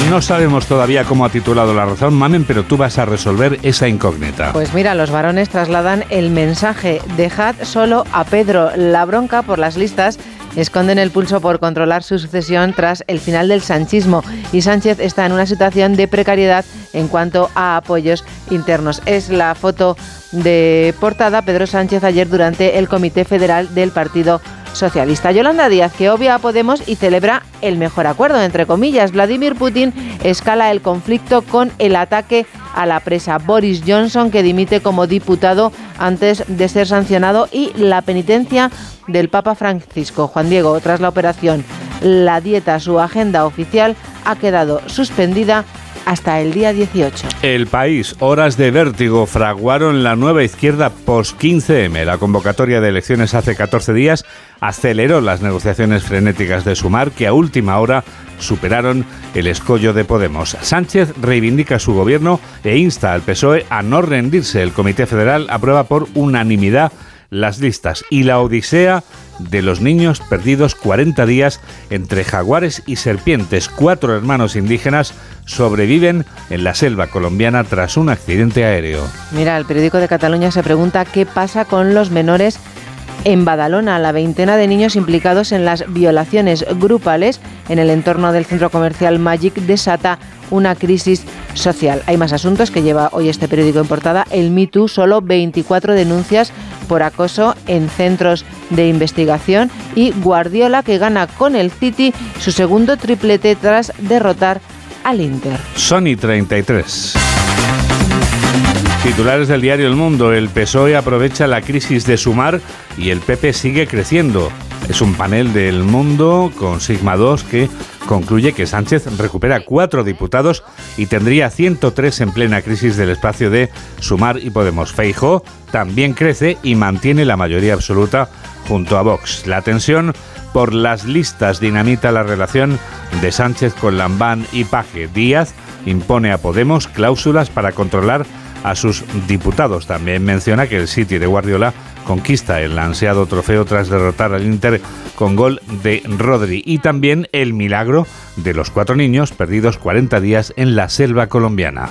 No sabemos todavía cómo ha titulado la razón, Mamen, pero tú vas a resolver esa incógnita. Pues mira, los varones trasladan el mensaje, dejad solo a Pedro. La bronca por las listas esconden el pulso por controlar su sucesión tras el final del sanchismo y Sánchez está en una situación de precariedad en cuanto a apoyos internos. Es la foto de portada Pedro Sánchez ayer durante el Comité Federal del Partido Socialista. Yolanda Díaz, que obvia a Podemos y celebra el mejor acuerdo, entre comillas. Vladimir Putin escala el conflicto con el ataque a la presa. Boris Johnson, que dimite como diputado antes de ser sancionado, y la penitencia del Papa Francisco. Juan Diego, tras la operación La Dieta, su agenda oficial ha quedado suspendida hasta el día 18. El país, horas de vértigo, fraguaron la nueva izquierda post-15M. La convocatoria de elecciones hace 14 días aceleró las negociaciones frenéticas de Sumar, que a última hora superaron el escollo de Podemos. Sánchez reivindica su gobierno e insta al PSOE a no rendirse. El Comité Federal aprueba por unanimidad las listas y la odisea de los niños perdidos 40 días entre jaguares y serpientes. Cuatro hermanos indígenas sobreviven en la selva colombiana tras un accidente aéreo. Mira, el periódico de Cataluña se pregunta qué pasa con los menores en Badalona, la veintena de niños implicados en las violaciones grupales en el entorno del centro comercial Magic desata una crisis social. Hay más asuntos que lleva hoy este periódico en portada. El Me solo 24 denuncias por acoso en centros de investigación y Guardiola que gana con el City su segundo triplete tras derrotar al Inter. Sony 33. Titulares del diario El Mundo. El PSOE aprovecha la crisis de Sumar y el PP sigue creciendo. Es un panel del Mundo con Sigma 2 que concluye que Sánchez recupera cuatro diputados y tendría 103 en plena crisis del espacio de Sumar y Podemos. Feijo también crece y mantiene la mayoría absoluta junto a Vox. La tensión por las listas dinamita la relación de Sánchez con Lambán y Paje. Díaz impone a Podemos cláusulas para controlar a sus diputados. También menciona que el sitio de Guardiola conquista el ansiado trofeo tras derrotar al Inter con gol de Rodri y también el milagro de los cuatro niños perdidos 40 días en la selva colombiana.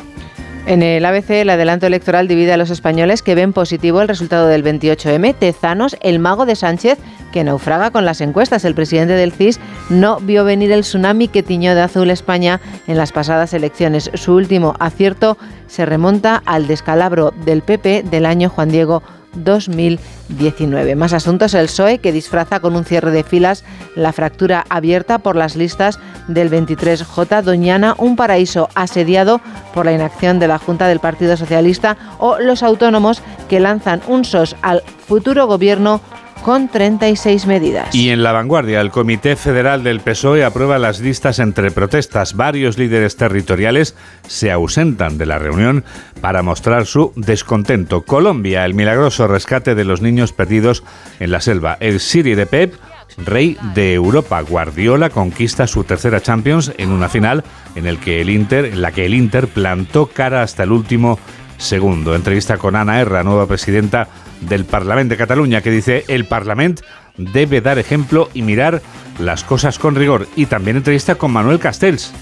En el ABC, el adelanto electoral divide a los españoles que ven positivo el resultado del 28M. Tezanos, el mago de Sánchez, que naufraga con las encuestas. El presidente del CIS no vio venir el tsunami que tiñó de azul España en las pasadas elecciones. Su último acierto se remonta al descalabro del PP del año Juan Diego 2019. Más asuntos, el PSOE que disfraza con un cierre de filas la fractura abierta por las listas del 23J Doñana, un paraíso asediado por la inacción de la Junta del Partido Socialista o los autónomos que lanzan un SOS al futuro gobierno con 36 medidas. Y en la vanguardia, el Comité Federal del PSOE aprueba las listas entre protestas. Varios líderes territoriales se ausentan de la reunión para mostrar su descontento. Colombia, el milagroso rescate de los niños perdidos en la selva. El Siri de Pep, rey de Europa. Guardiola conquista su tercera Champions en una final en, el que el Inter, en la que el Inter plantó cara hasta el último segundo. Entrevista con Ana Erra, nueva presidenta del Parlamento de Cataluña, que dice el Parlamento debe dar ejemplo y mirar las cosas con rigor. Y también entrevista con Manuel Castells,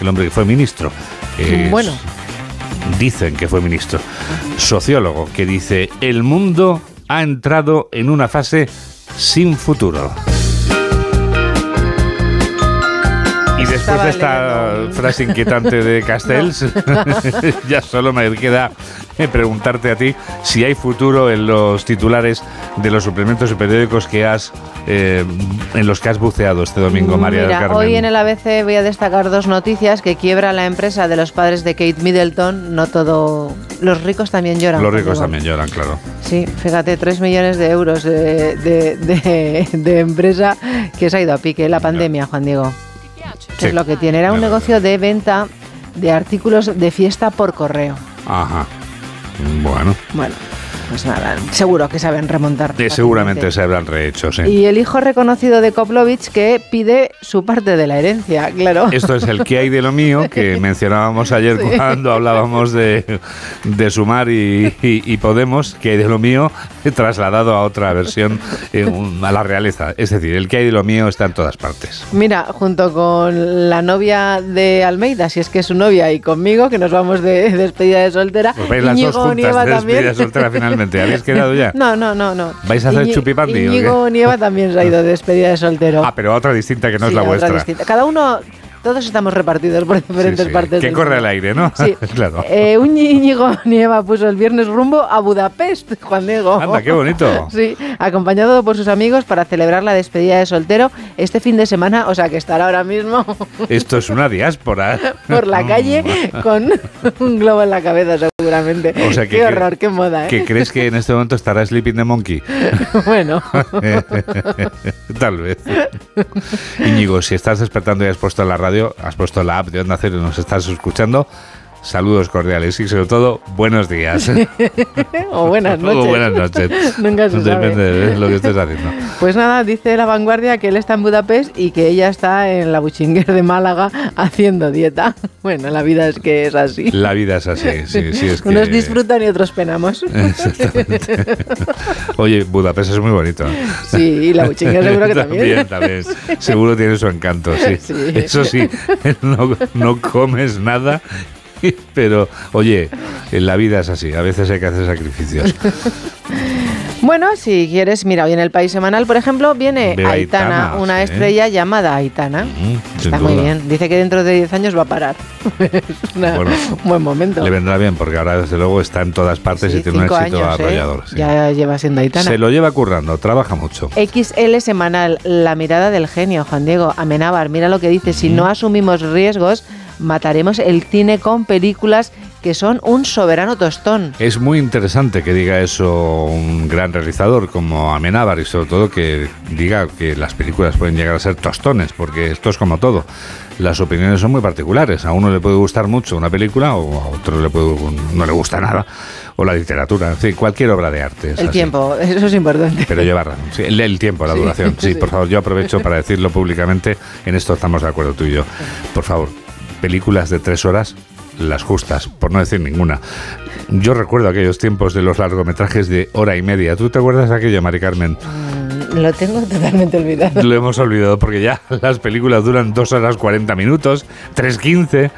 el hombre que fue ministro. Es, bueno. Dicen que fue ministro. Sociólogo, que dice, el mundo ha entrado en una fase sin futuro. Y después de esta frase inquietante de *laughs* Castells, *laughs* ya solo me queda *laughs* preguntarte a ti si hay futuro en los titulares de los suplementos y periódicos que has eh, en los que has buceado este domingo, María Mira, del Carmen. Hoy en el ABC voy a destacar dos noticias que quiebra la empresa de los padres de Kate Middleton. No todo. Los ricos también lloran. Los ricos también lloran, claro. Sí, fíjate, 3 millones de euros de, de- de- de empresa que se ha ido a pique. La pandemia, Juan Diego. Sí. Es lo que tiene. Era un negocio de venta de artículos de fiesta por correo. Ajá. Bueno, Bueno, pues nada, seguro que saben remontar. de seguramente se habrán rehecho, sí. Y el hijo reconocido de Koplovich que pide su parte de la herencia, claro. Esto es el que hay de lo mío que *laughs* mencionábamos ayer Sí. cuando hablábamos de, de Sumar y, y- y Podemos, que hay de lo mío trasladado a otra versión, eh, a la realeza. Es decir, el que hay de lo mío está en todas partes. Mira, junto con la novia de Almeida, si es que es su novia, y conmigo, que nos vamos de despedida de soltera. Pues las dos juntas de despedida también. soltera finalmente. ¿Habéis quedado ya? No, no, no, no. ¿Vais a hacer chupipandi o qué? Íñigo Nieva también se ha ido de despedida de soltero. Ah, pero otra distinta que no es Sí, la otra vuestra. distinta. Cada uno, todos estamos repartidos por diferentes Sí, sí. partes. Que corre al aire, ¿no? Sí. *laughs* claro. Eh, un Íñigo *laughs* Nieva puso el viernes rumbo a Budapest, Juan Diego. Anda, qué bonito. *laughs* Sí, acompañado por sus amigos para celebrar la despedida de soltero este fin de semana, o sea que estará ahora mismo Esto es una diáspora. por la calle con un globo en la cabeza seguramente. O sea que- qué horror, qué moda, ¿eh? ¿Que crees que en este momento estará Sleeping the Monkey? bueno. Tal vez. Íñigo, si estás despertando y has puesto la radio, has puesto la app de Onda Cero y nos estás escuchando, saludos cordiales y sobre todo, buenos días. *laughs* o buenas *laughs* noches. O buenas noches. *laughs* Nunca se sabe. Depende de lo que estés haciendo. Pues nada, dice la vanguardia que él está en Budapest y que ella está en la Buchinguer de Málaga haciendo dieta. Bueno, la vida es que es así. La vida es así, sí, sí, es que... Unos disfrutan y otros penamos. Exactamente. Oye, Budapest es muy bonito. Sí, y la Buchinguer seguro que también. También, también. Seguro tiene su encanto, sí. Sí. Eso sí, no, no comes nada, pero oye, en la vida es así, a veces hay que hacer sacrificios. *laughs* Bueno, si quieres, mira, hoy en el País Semanal, por ejemplo, viene Aitana, Aitana, una estrella llamada Aitana. Mm, Está muy duda. bien. Dice que dentro de 10 años va a parar. *laughs* es una- Bueno, un buen momento. Le vendrá bien porque ahora desde luego está en todas partes Sí, y tiene un éxito años, ¿eh? arrollador. sí. Ya lleva siendo Aitana. Se lo lleva currando, trabaja mucho. XL semanal, la mirada del genio, Juan Diego Amenábar, mira lo que dice, si no asumimos riesgos, mataremos el cine con películas que son un soberano tostón. Es muy interesante que diga eso un gran realizador como Amenábar y sobre todo que diga que las películas pueden llegar a ser tostones, porque esto es como todo. Las opiniones son muy particulares. A uno le puede gustar mucho una película o a otro le puede, no le gusta nada. O la literatura, en fin, cualquier obra de arte. el así. tiempo, *laughs* eso es importante. Pero lleva razón. Sí, el, el tiempo, la Sí, duración. *laughs* Sí, sí. por favor, yo aprovecho para decirlo públicamente. En esto estamos de acuerdo tú y yo. Por favor, películas de tres horas, las justas, por no decir ninguna. Yo recuerdo aquellos tiempos de los largometrajes de hora y media. ¿Tú te acuerdas de aquello, Mari Carmen? Mm, Lo tengo totalmente olvidado. Lo hemos olvidado porque ya las películas duran 2 horas 40 minutos, 3.15.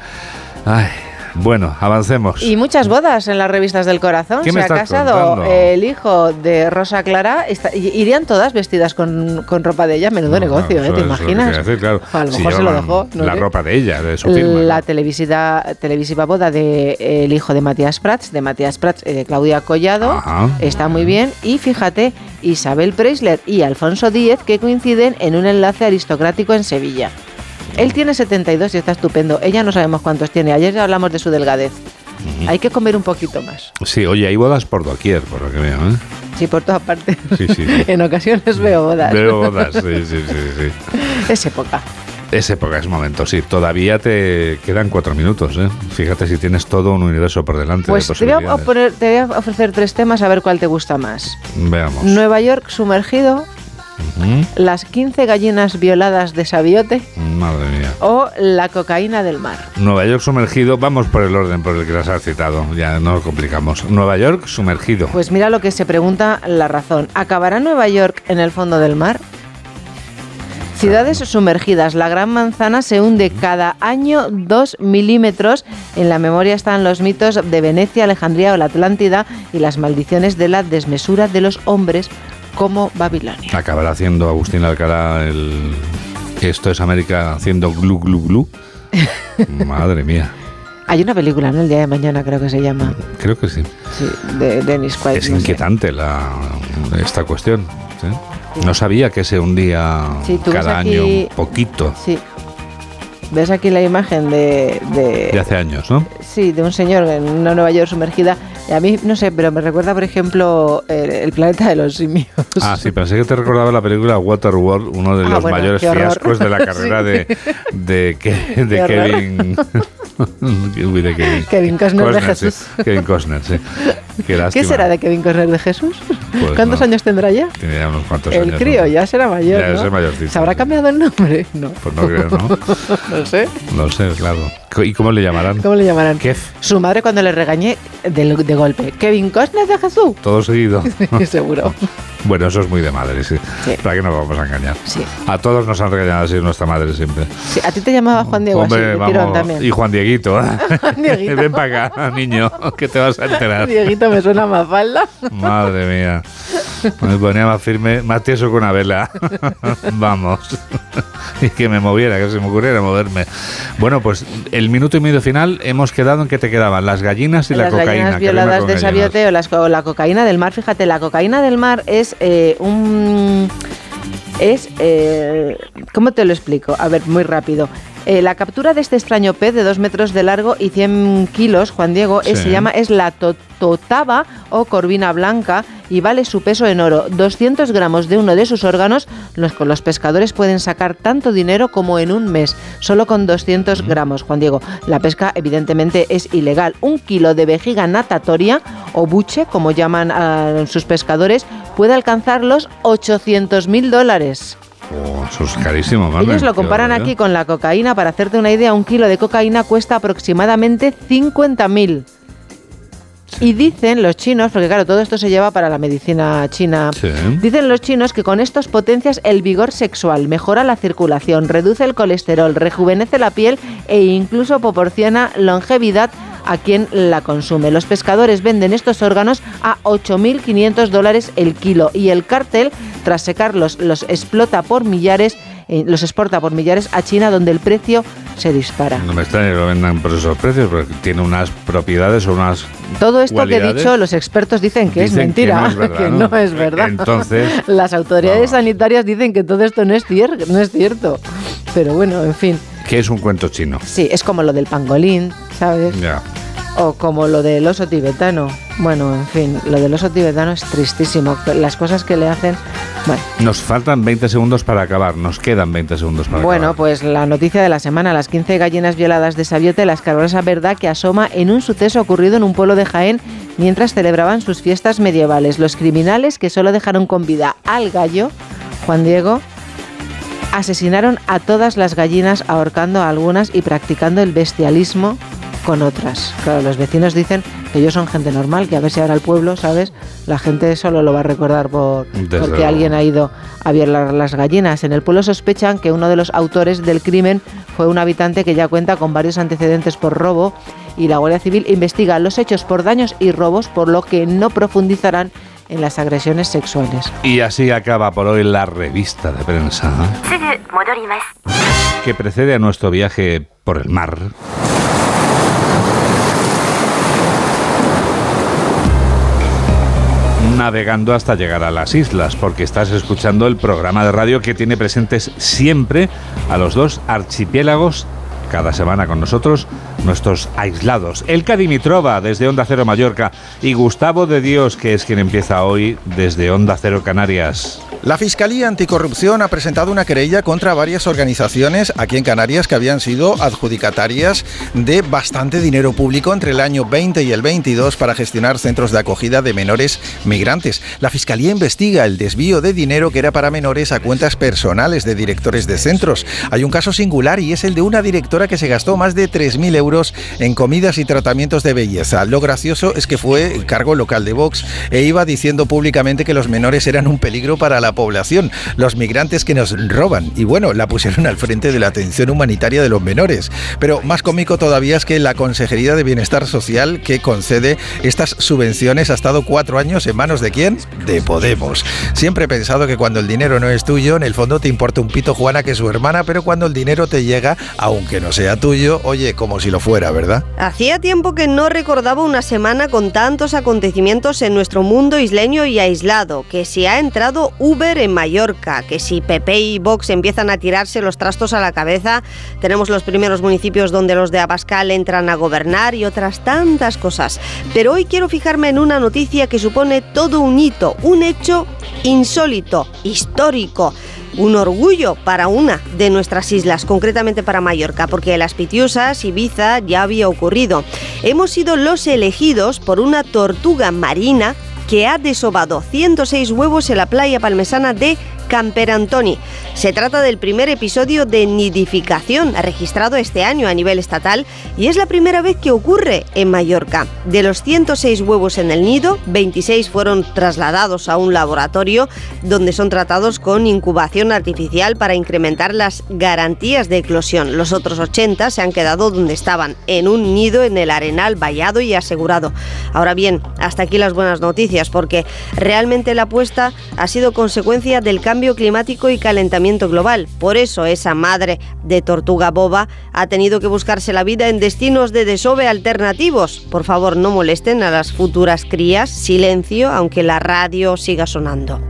Ay, bueno, avancemos. Y muchas bodas en las revistas del corazón. ¿Qué Se me ha casado contando? el hijo de Rosa Clara. Está- irían todas vestidas con, con ropa de ella. Menudo negocio, ¿eh? ¿Te imaginas? quería decir, claro. A lo Si mejor se lo dejó. no la ropa de ella, de su firma. La televisiva, televisiva boda del hijo de Matías Prats, de Matías Prats y de Claudia Collado, Ajá. está muy bien. Y fíjate, Isabel Preisler y Alfonso Díez que coinciden en un enlace aristocrático en Sevilla. Él tiene 72 y está estupendo. Ella no sabemos cuántos tiene. Ayer ya hablamos de su delgadez. Hay que comer un poquito más. Sí, oye, hay bodas por doquier, por lo que veo, ¿eh? Sí, por todas partes. Sí, sí. *laughs* en ocasiones veo bodas. Veo bodas, sí, sí, sí, sí. *laughs* Es época. Es época, es momento, sí. Todavía te quedan cuatro minutos, ¿eh? Fíjate si tienes todo un universo por delante Pues de te voy, a te voy a ofrecer tres temas a ver cuál te gusta más. Veamos. Nueva York sumergido, Las 15 gallinas violadas de Sabiote Madre mía. o la cocaína del mar. Nueva York sumergido, vamos por el orden por el que las has citado, ya no lo complicamos. Nueva York sumergido. Pues mira lo que se pregunta la razón. ¿Acabará Nueva York en el fondo del mar? Ciudades sumergidas. La Gran Manzana se hunde cada año 2 milímetros. En la memoria están los mitos de Venecia, Alejandría o la Atlántida y las maldiciones de la desmesura de los hombres como Babilonia. Acabará haciendo Agustín Alcalá el... Esto es América haciendo glu glu glu. *laughs* Madre mía, Hay una película, ¿no? El día de mañana creo que se llama. creo que sí. Sí, de Dennis Quaid. Es no inquietante la, esta cuestión. ¿sí? No sabía que se hundía Sí, cada aquí- año poquito. Sí. ¿Ves aquí la imagen de, de- De hace años, ¿no? Sí, de un señor en una Nueva York sumergida. Y a mí, no sé, pero me recuerda, por ejemplo, el, el planeta de los simios. Ah, sí, pensé que te recordaba la película Waterworld, uno de Ah, los bueno, mayores fiascos de la *laughs* carrera Sí. de, de, Ke- de. Kevin. *laughs* Uy, de Kevin. Kevin Costner de sí. Jesús. Kevin Costner, sí. Qué ¿Qué lástima. será de Kevin Costner de Jesús? Pues ¿Cuántos no. años tendrá ya? Tiene ya unos cuantos el años. crío ¿no? ya será mayor, Ya ¿no? es mayorcito, ¿Se habrá cambiado el nombre? No. Pues no creo, ¿no? *laughs* no sé. No sé, claro. ¿Y cómo le llamarán? ¿Cómo le llamarán? Kef. Su madre cuando le regañé de, de golpe. ¿Kevin Costner de Jesús? Todo seguido. *laughs* Seguro. *laughs* Bueno, eso es muy de madre, sí. ¿Para qué nos vamos a engañar? Sí. A todos nos han regañado así nuestra madre siempre. Sí, a ti te llamaba Juan Diego Hombre, vamos. también. Y Juan Dieguito. Dieguito. *laughs* Ven para acá, niño, que te vas a enterar. Dieguito me suena más falda. Madre mía. Me ponía más firme, más tieso que una vela. *laughs* Vamos. Y que me moviera, que se me ocurriera moverme. Bueno, pues el minuto y medio final hemos quedado en que te quedaban las gallinas y la las cocaína. gallinas que rima violadas de gallinas. Sabiote o, las la cocaína del mar. Fíjate, la cocaína del mar es eh, un... Es... eh, ¿Cómo te lo explico? A ver, muy rápido. Eh, la captura de este extraño pez de 2 metros de largo y 100 kilos, Juan Diego, es- se llama es la totaba o corvina blanca y vale su peso en oro. 200 gramos de uno de sus órganos, los, con los pescadores pueden sacar tanto dinero como en un mes, solo con 200 gramos, Juan Diego. La pesca evidentemente es ilegal. Un kilo de vejiga natatoria o buche, como llaman a sus pescadores, puede alcanzar los 800 mil dólares. Oh, eso es carísimo. Ellos lo comparan aquí con la cocaína. Para hacerte una idea, un kilo de cocaína cuesta aproximadamente 50.000. Y dicen los chinos, porque claro, todo esto se lleva para la medicina china, Sí. dicen los chinos que con estos potencias el vigor sexual, mejora la circulación, reduce el colesterol, rejuvenece la piel e incluso proporciona longevidad a quien la consume. Los pescadores venden estos órganos a 8.500 dólares el kilo y el cártel, tras secarlos, los explota por millares, eh, los exporta por millares a China, donde el precio se dispara. No me extraña que lo vendan por esos precios, porque tiene unas propiedades o unas. Todo esto que he dicho, los expertos dicen que es Dicen que mentira, no es verdad, *laughs* que ¿no? es verdad. Entonces, *laughs* Las autoridades sanitarias dicen que todo esto no es, no es cierto. Pero bueno, en fin. ¿qué es un cuento chino? Sí, es como lo del pangolín, ¿sabes? Ya. O como lo del oso tibetano. Bueno, en fin, lo del oso tibetano es tristísimo. Las cosas que le hacen... Bueno, Nos faltan 20 segundos para acabar. Nos quedan 20 segundos para Bueno, acabar. pues la noticia de la semana, las 15 gallinas violadas de Sabiote, la escabrosa verdad que asoma en un suceso ocurrido en un pueblo de Jaén mientras celebraban sus fiestas medievales. Los criminales que solo dejaron con vida al gallo, Juan Diego, asesinaron a todas las gallinas ahorcando a algunas y practicando el bestialismo con otras. Claro, los vecinos dicen que ellos son gente normal, que a ver si ahora el pueblo, ¿sabes? La gente solo lo va a recordar por Desde porque luego. alguien ha ido a violar las gallinas. En el pueblo sospechan que uno de los autores del crimen fue un habitante que ya cuenta con varios antecedentes por robo y la Guardia Civil investiga los hechos por daños y robos, por lo que no profundizarán en las agresiones sexuales. Y así acaba por hoy la revista de prensa que precede a nuestro viaje por el mar. Navegando hasta llegar a las islas, porque estás escuchando el programa de radio que tiene presentes siempre a los dos archipiélagos cada semana con nosotros, nuestros aislados. Elka Dimitrova desde Onda Cero Mallorca y Gustavo de Dios, que es quien empieza hoy desde Onda Cero Canarias. La Fiscalía Anticorrupción ha presentado una querella contra varias organizaciones aquí en Canarias que habían sido adjudicatarias de bastante dinero público entre el año 20 y el 22 para gestionar centros de acogida de menores migrantes. La Fiscalía investiga el desvío de dinero que era para menores a cuentas personales de directores de centros. Hay un caso singular y es el de una directora que se gastó más de 3.000 euros en comidas y tratamientos de belleza. Lo gracioso es que fue el cargo local de Vox e iba diciendo públicamente que los menores eran un peligro para la población, los migrantes que nos roban. Y bueno, la pusieron al frente de la atención humanitaria de los menores. Pero más cómico todavía es que la Consejería de Bienestar Social que concede estas subvenciones ha estado cuatro años en manos de quién? De Podemos. Siempre he pensado que cuando el dinero no es tuyo, en el fondo te importa un pito Juana que es su hermana, pero cuando el dinero te llega, aunque no sea tuyo, oye, como si lo fuera, ¿verdad? Hacía tiempo que no recordaba una semana con tantos acontecimientos en nuestro mundo isleño y aislado, que si ha entrado Uber en Mallorca, que si PP y Vox empiezan a tirarse los trastos a la cabeza, tenemos los primeros municipios donde los de Abascal entran a gobernar y otras tantas cosas. Pero hoy quiero fijarme en una noticia que supone todo un hito, un hecho insólito, histórico un orgullo para una de nuestras islas, concretamente para Mallorca, porque las Pitiusas, Ibiza, ya había ocurrido. Hemos sido los elegidos por una tortuga marina que ha desobado 106 huevos en la playa palmesana de Camperantoni. Se trata del primer episodio de nidificación registrado este año a nivel estatal y es la primera vez que ocurre en Mallorca. De los 106 huevos en el nido, 26 fueron trasladados a un laboratorio donde son tratados con incubación artificial para incrementar las garantías de eclosión. Los otros 80 se han quedado donde estaban, en un nido en el arenal vallado y asegurado. Ahora bien, hasta aquí las buenas noticias porque realmente la apuesta ha sido consecuencia del cambio climático y calentamiento global. Por eso esa madre de tortuga boba ha tenido que buscarse la vida en destinos de desove alternativos. Por favor, no molesten a las futuras crías. Silencio, aunque la radio siga sonando.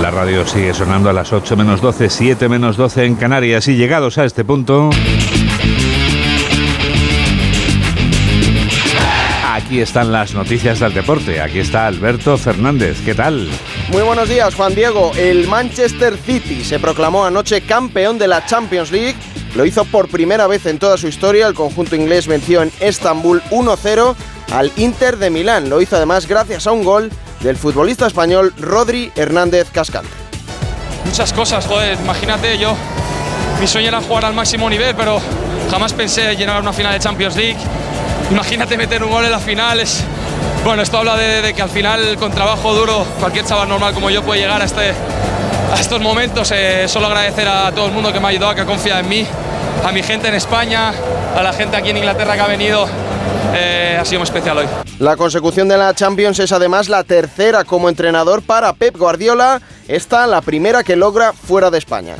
La radio sigue sonando a las 8 menos 12, 7 menos 12 en Canarias y llegados a este punto... Aquí están las noticias del deporte. Aquí está Alberto Fernández. ¿Qué tal? Muy buenos días, Juan Diego. El Manchester City se proclamó anoche campeón de la Champions League. Lo hizo por primera vez en toda su historia. El conjunto inglés venció en Estambul 1-0 al Inter de Milán. Lo hizo además gracias a un gol del futbolista español Rodri Hernández Cascante. Muchas cosas, joder, imagínate, yo mi sueño era jugar al máximo nivel, pero jamás pensé llenar una final de Champions League. Imagínate meter un gol en la final. Es... Bueno, esto habla de, de que al final, con trabajo duro, cualquier chaval normal como yo puede llegar a, este, a estos momentos. Eh, solo agradecer a todo el mundo que me ha ayudado, que ha confiado en mí, a mi gente en España, a la gente aquí en Inglaterra que ha venido. Eh, ha sido muy especial hoy. La consecución de la Champions es además la tercera como entrenador para Pep Guardiola. Esta la primera que logra fuera de España.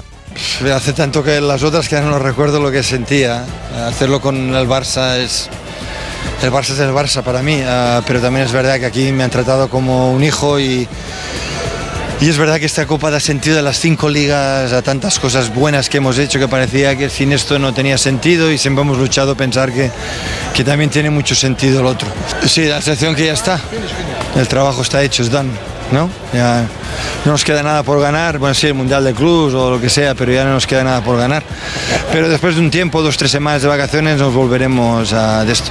Hace tanto que las otras que ya no recuerdo lo que sentía. Hacerlo con el Barça es... El Barça es el Barça para mí, uh, pero también es verdad que aquí me han tratado como un hijo y, y es verdad que esta Copa da sentido a las cinco ligas, a tantas cosas buenas que hemos hecho que parecía que sin esto no tenía sentido y siempre hemos luchado a pensar que, que también tiene mucho sentido el otro. Sí, la sensación que ya está, el trabajo está hecho, es done. ¿no? Ya no nos queda nada por ganar, bueno, sí, el Mundial de Clubs o lo que sea, pero ya no nos queda nada por ganar. Pero después de un tiempo, dos, tres semanas de vacaciones, nos volveremos a de esto.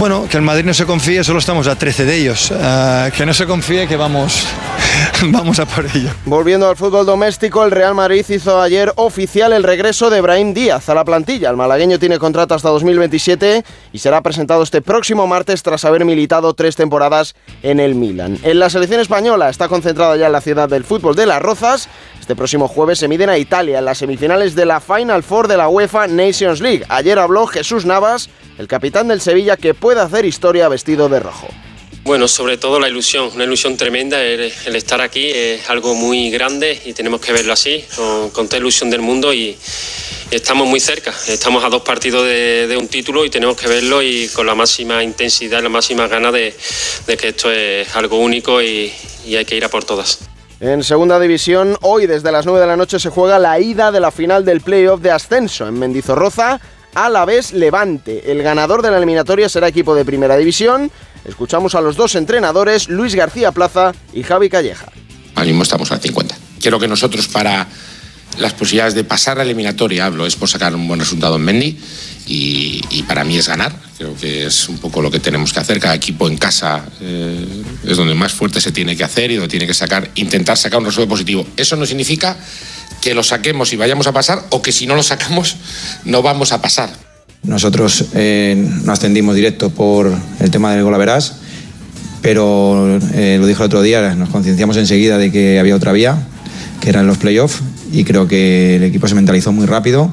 Bueno, que el Madrid no se confíe, solo estamos a 13 de ellos. Uh, que no se confíe que vamos, *laughs* Vamos a por ello. Volviendo al fútbol doméstico, el Real Madrid hizo ayer oficial el regreso de Brahim Díaz a la plantilla. El malagueño tiene contrato hasta 2027 y será presentado este próximo martes tras haber militado tres temporadas en el Milan. En la selección española está concentrada ya en la ciudad del fútbol de Las Rozas. Este próximo jueves se miden a Italia en las semifinales de la Final Four de la UEFA Nations League. Ayer habló Jesús Navas, el capitán del Sevilla, que puede hacer historia vestido de rojo. Bueno, sobre todo la ilusión, una ilusión tremenda. El, el estar aquí es algo muy grande y tenemos que verlo así, con, con toda ilusión del mundo y estamos muy cerca. Estamos a dos partidos de, de un título y tenemos que verlo y con la máxima intensidad, la máxima gana de, de que esto es algo único y, y hay que ir a por todas. En segunda división, hoy desde las 9 de la noche se juega la ida de la final del playoff de ascenso en Mendizorroza, a la vez Levante. El ganador de la eliminatoria será equipo de primera división. Escuchamos a los dos entrenadores, Luis García Plaza y Javi Calleja. Ahora mismo estamos al 50. Creo que nosotros para las posibilidades de pasar la eliminatoria, hablo, es por sacar un buen resultado en Mendy y, y para mí es ganar. Creo que es un poco lo que tenemos que hacer. Cada equipo en casa eh, es donde más fuerte se tiene que hacer y donde tiene que sacar, intentar sacar un resultado positivo. Eso no significa que lo saquemos y vayamos a pasar o que si no lo sacamos no vamos a pasar. Nosotros eh, no ascendimos directo por el tema del golaveras, pero eh, lo dije el otro día, nos concienciamos enseguida de que había otra vía, que eran los playoffs, y creo que el equipo se mentalizó muy rápido.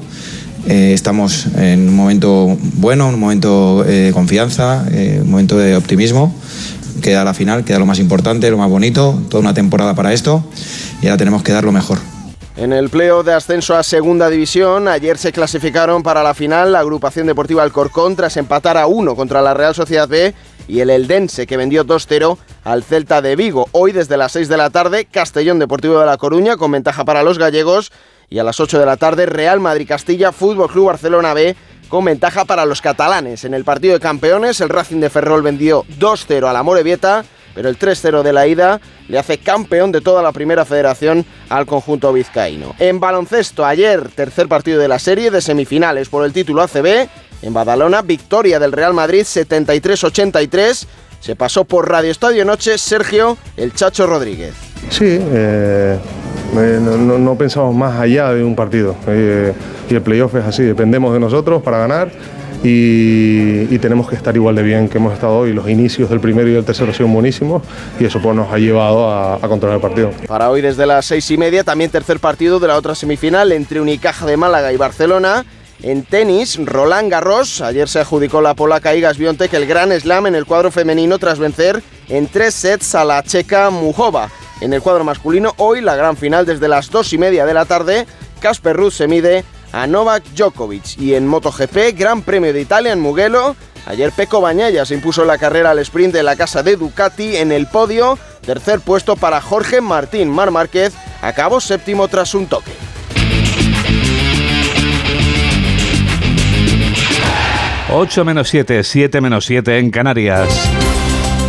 Eh, estamos en un momento bueno, un momento eh, de confianza, un momento de optimismo. Queda la final, queda lo más importante, lo más bonito, toda una temporada para esto, y ahora tenemos que dar lo mejor. En el pleo de ascenso a Segunda División, ayer se clasificaron para la final la agrupación deportiva Alcorcón tras empatar a uno contra la Real Sociedad B y el Eldense que vendió 2-0 al Celta de Vigo. Hoy desde las 6 de la tarde, Castellón Deportivo de La Coruña con ventaja para los gallegos y a las 8 de la tarde Real Madrid Castilla Fútbol Club Barcelona B con ventaja para los catalanes. En el partido de campeones, el Racing de Ferrol vendió 2-0 a la Morevieta pero el 3-0 de la ida le hace campeón de toda la primera federación al conjunto vizcaíno. En baloncesto, ayer, tercer partido de la serie de semifinales por el título ACB, en Badalona, victoria del Real Madrid 73-83. Se pasó por Radio Estadio Noche Sergio El Chacho Rodríguez. Sí, eh, eh, no, pensamos más allá de un partido. Eh, y el playoff es así, dependemos de nosotros para ganar y, tenemos que estar igual de bien que hemos estado hoy. Los inicios del primero y del tercero han sido buenísimos y eso pues, nos ha llevado a, controlar el partido. Para hoy desde las seis y media, también tercer partido de la otra semifinal entre Unicaja de Málaga y Barcelona. En tenis, Roland Garros, ayer se adjudicó la polaca Iga Swiatek el Gran Slam en el cuadro femenino tras vencer en tres sets a la checa Mujova. En el cuadro masculino, hoy la gran final desde las dos y media de la tarde, Casper Ruud se mide a Novak Djokovic. Y en MotoGP, Gran Premio de Italia en Mugello, ayer Peco Bañaya se impuso la carrera al sprint de la casa de Ducati en el podio. Tercer puesto para Jorge Martín Mar Márquez, acabó séptimo tras un toque. Ocho menos 7, 7 menos 7 en Canarias.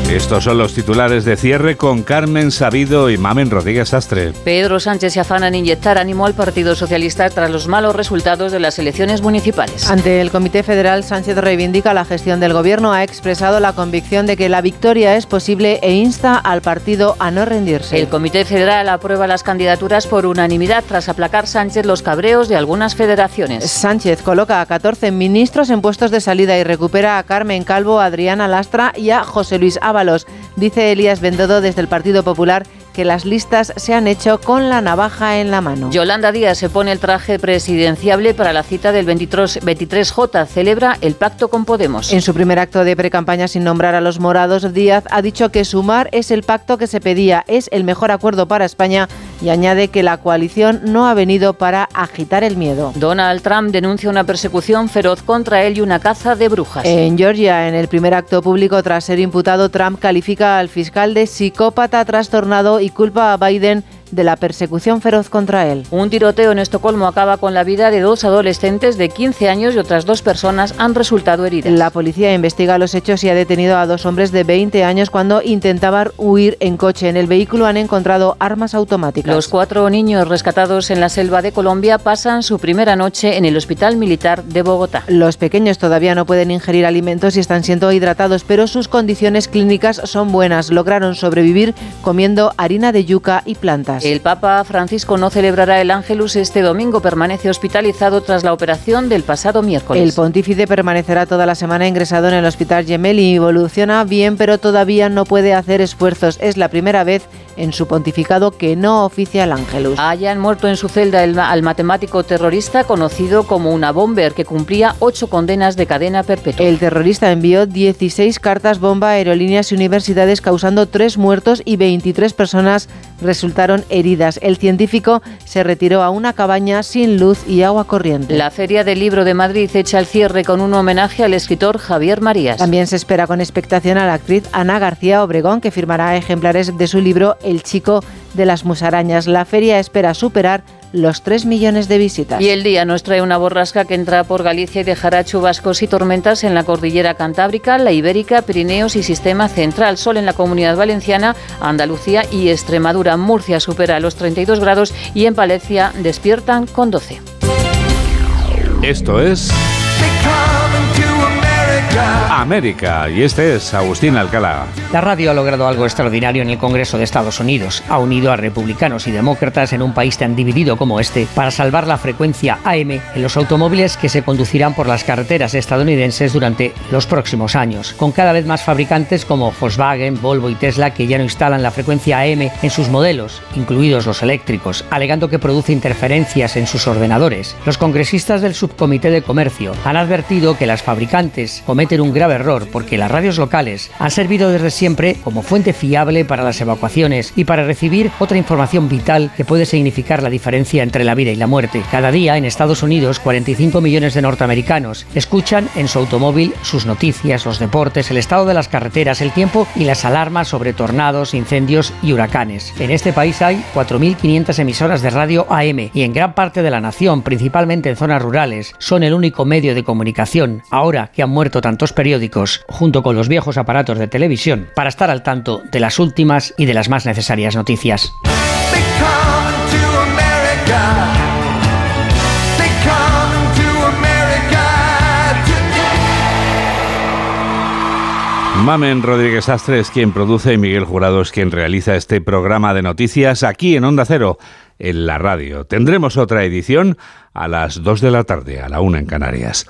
Estos son los titulares de cierre con Carmen Sabido y Mamen Rodríguez Astre. Pedro Sánchez se afana en inyectar ánimo al Partido Socialista tras los malos resultados de las elecciones municipales. Ante el Comité Federal, Sánchez reivindica la gestión del Gobierno, ha expresado la convicción de que la victoria es posible e insta al partido a no rendirse. El Comité Federal aprueba las candidaturas por unanimidad tras aplacar Sánchez los cabreos de algunas federaciones. Sánchez coloca a 14 ministros en puestos de salida y recupera a Carmen Calvo, a Adriana Lastra y a José Luis Ábalos. Dice Elías Bendodo desde el Partido Popular que las listas se han hecho con la navaja en la mano. Yolanda Díaz se pone el traje presidenciable para la cita del 23, 23J. Celebra el pacto con Podemos. En su primer acto de precampaña sin nombrar a los morados, Díaz ha dicho que sumar es el pacto que se pedía, es el mejor acuerdo para España y añade que la coalición no ha venido para agitar el miedo. Donald Trump denuncia una persecución feroz contra él y una caza de brujas. En Georgia, en el primer acto público tras ser imputado, Trump califica al fiscal de psicópata trastornado y culpa a Biden de la persecución feroz contra él. Un tiroteo en Estocolmo acaba con la vida de dos adolescentes de 15 años y otras dos personas han resultado heridas. La policía investiga los hechos y ha detenido a dos hombres de 20 años cuando intentaban huir en coche. En el vehículo han encontrado armas automáticas. Los cuatro niños rescatados en la selva de Colombia pasan su primera noche en el Hospital Militar de Bogotá. Los pequeños todavía no pueden ingerir alimentos y están siendo hidratados, pero sus condiciones clínicas son buenas. Lograron sobrevivir comiendo harina de yuca y plantas. El Papa Francisco no celebrará el Ángelus este domingo. Permanece hospitalizado tras la operación del pasado miércoles. El pontífice permanecerá toda la semana ingresado en el Hospital Gemelli. Evoluciona bien, pero todavía no puede hacer esfuerzos. Es la primera vez en su pontificado que no oficia el Ángelus. Hayan muerto en su celda el, al matemático terrorista conocido como una bomber que cumplía ocho condenas de cadena perpetua. El terrorista envió 16 cartas bomba a aerolíneas y universidades causando tres muertos y 23 personas resultaron heridas. El científico se retiró a una cabaña sin luz y agua corriente. La Feria del Libro de Madrid echa el cierre con un homenaje al escritor Javier Marías. También se espera con expectación a la actriz Ana García Obregón, que firmará ejemplares de su libro El chico de las musarañas. La feria espera superar los 3 millones de visitas. Y el día nos trae una borrasca que entra por Galicia y dejará chubascos y tormentas en la cordillera cantábrica, la ibérica, Pirineos y sistema central. Sol en la comunidad valenciana, Andalucía y Extremadura. Murcia supera los 32 grados y en Palencia despiertan con 12. Esto es América y este es Agustín Alcalá. La radio ha logrado algo extraordinario en el Congreso de Estados Unidos. Ha unido a republicanos y demócratas en un país tan dividido como este para salvar la frecuencia AM en los automóviles que se conducirán por las carreteras estadounidenses durante los próximos años, con cada vez más fabricantes como Volkswagen, Volvo y Tesla que ya no instalan la frecuencia AM en sus modelos, incluidos los eléctricos, alegando que produce interferencias en sus ordenadores. Los congresistas del Subcomité de Comercio han advertido que las fabricantes cometen un grave error porque las radios locales han servido desde siempre como fuente fiable para las evacuaciones y para recibir otra información vital que puede significar la diferencia entre la vida y la muerte. Cada día en Estados Unidos 45 millones de norteamericanos escuchan en su automóvil sus noticias, los deportes, el estado de las carreteras, el tiempo y las alarmas sobre tornados, incendios y huracanes. En este país hay 4.500 emisoras de radio AM y en gran parte de la nación, principalmente en zonas rurales, son el único medio de comunicación. Ahora que han muerto tantos periódicos, junto con los viejos aparatos de televisión, para estar al tanto de las últimas y de las más necesarias noticias. Mamen Rodríguez Astre es quien produce y Miguel Jurado es quien realiza este programa de noticias aquí en Onda Cero, en la radio. Tendremos otra edición a las 2 de la tarde, a la 1 en Canarias.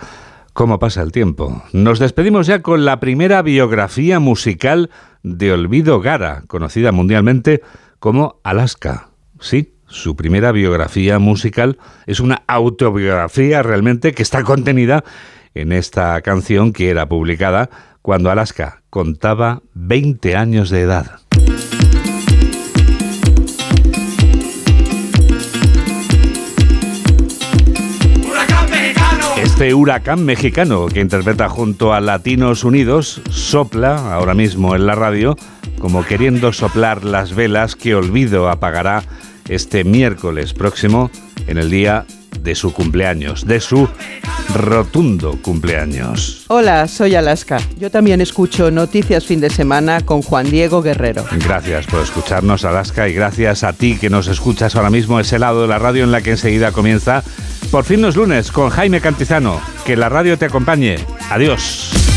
¿Cómo pasa el tiempo? Nos despedimos ya con la primera biografía musical de Olvido Gara, conocida mundialmente como Alaska. Sí, su primera biografía musical es una autobiografía realmente que está contenida en esta canción que era publicada cuando Alaska contaba 20 años de edad. Este huracán mexicano que interpreta junto a Latinos Unidos sopla ahora mismo en la radio como queriendo soplar las velas que Olvido apagará este miércoles próximo en el día de su cumpleaños, de su rotundo cumpleaños. Hola, soy Alaska. Yo también escucho Noticias Fin de Semana con Juan Diego Guerrero. Gracias por escucharnos, Alaska, y gracias a ti que nos escuchas ahora mismo ese lado de la radio en la que enseguida comienza. Por fin los lunes con Jaime Cantizano. Que la radio te acompañe. Adiós.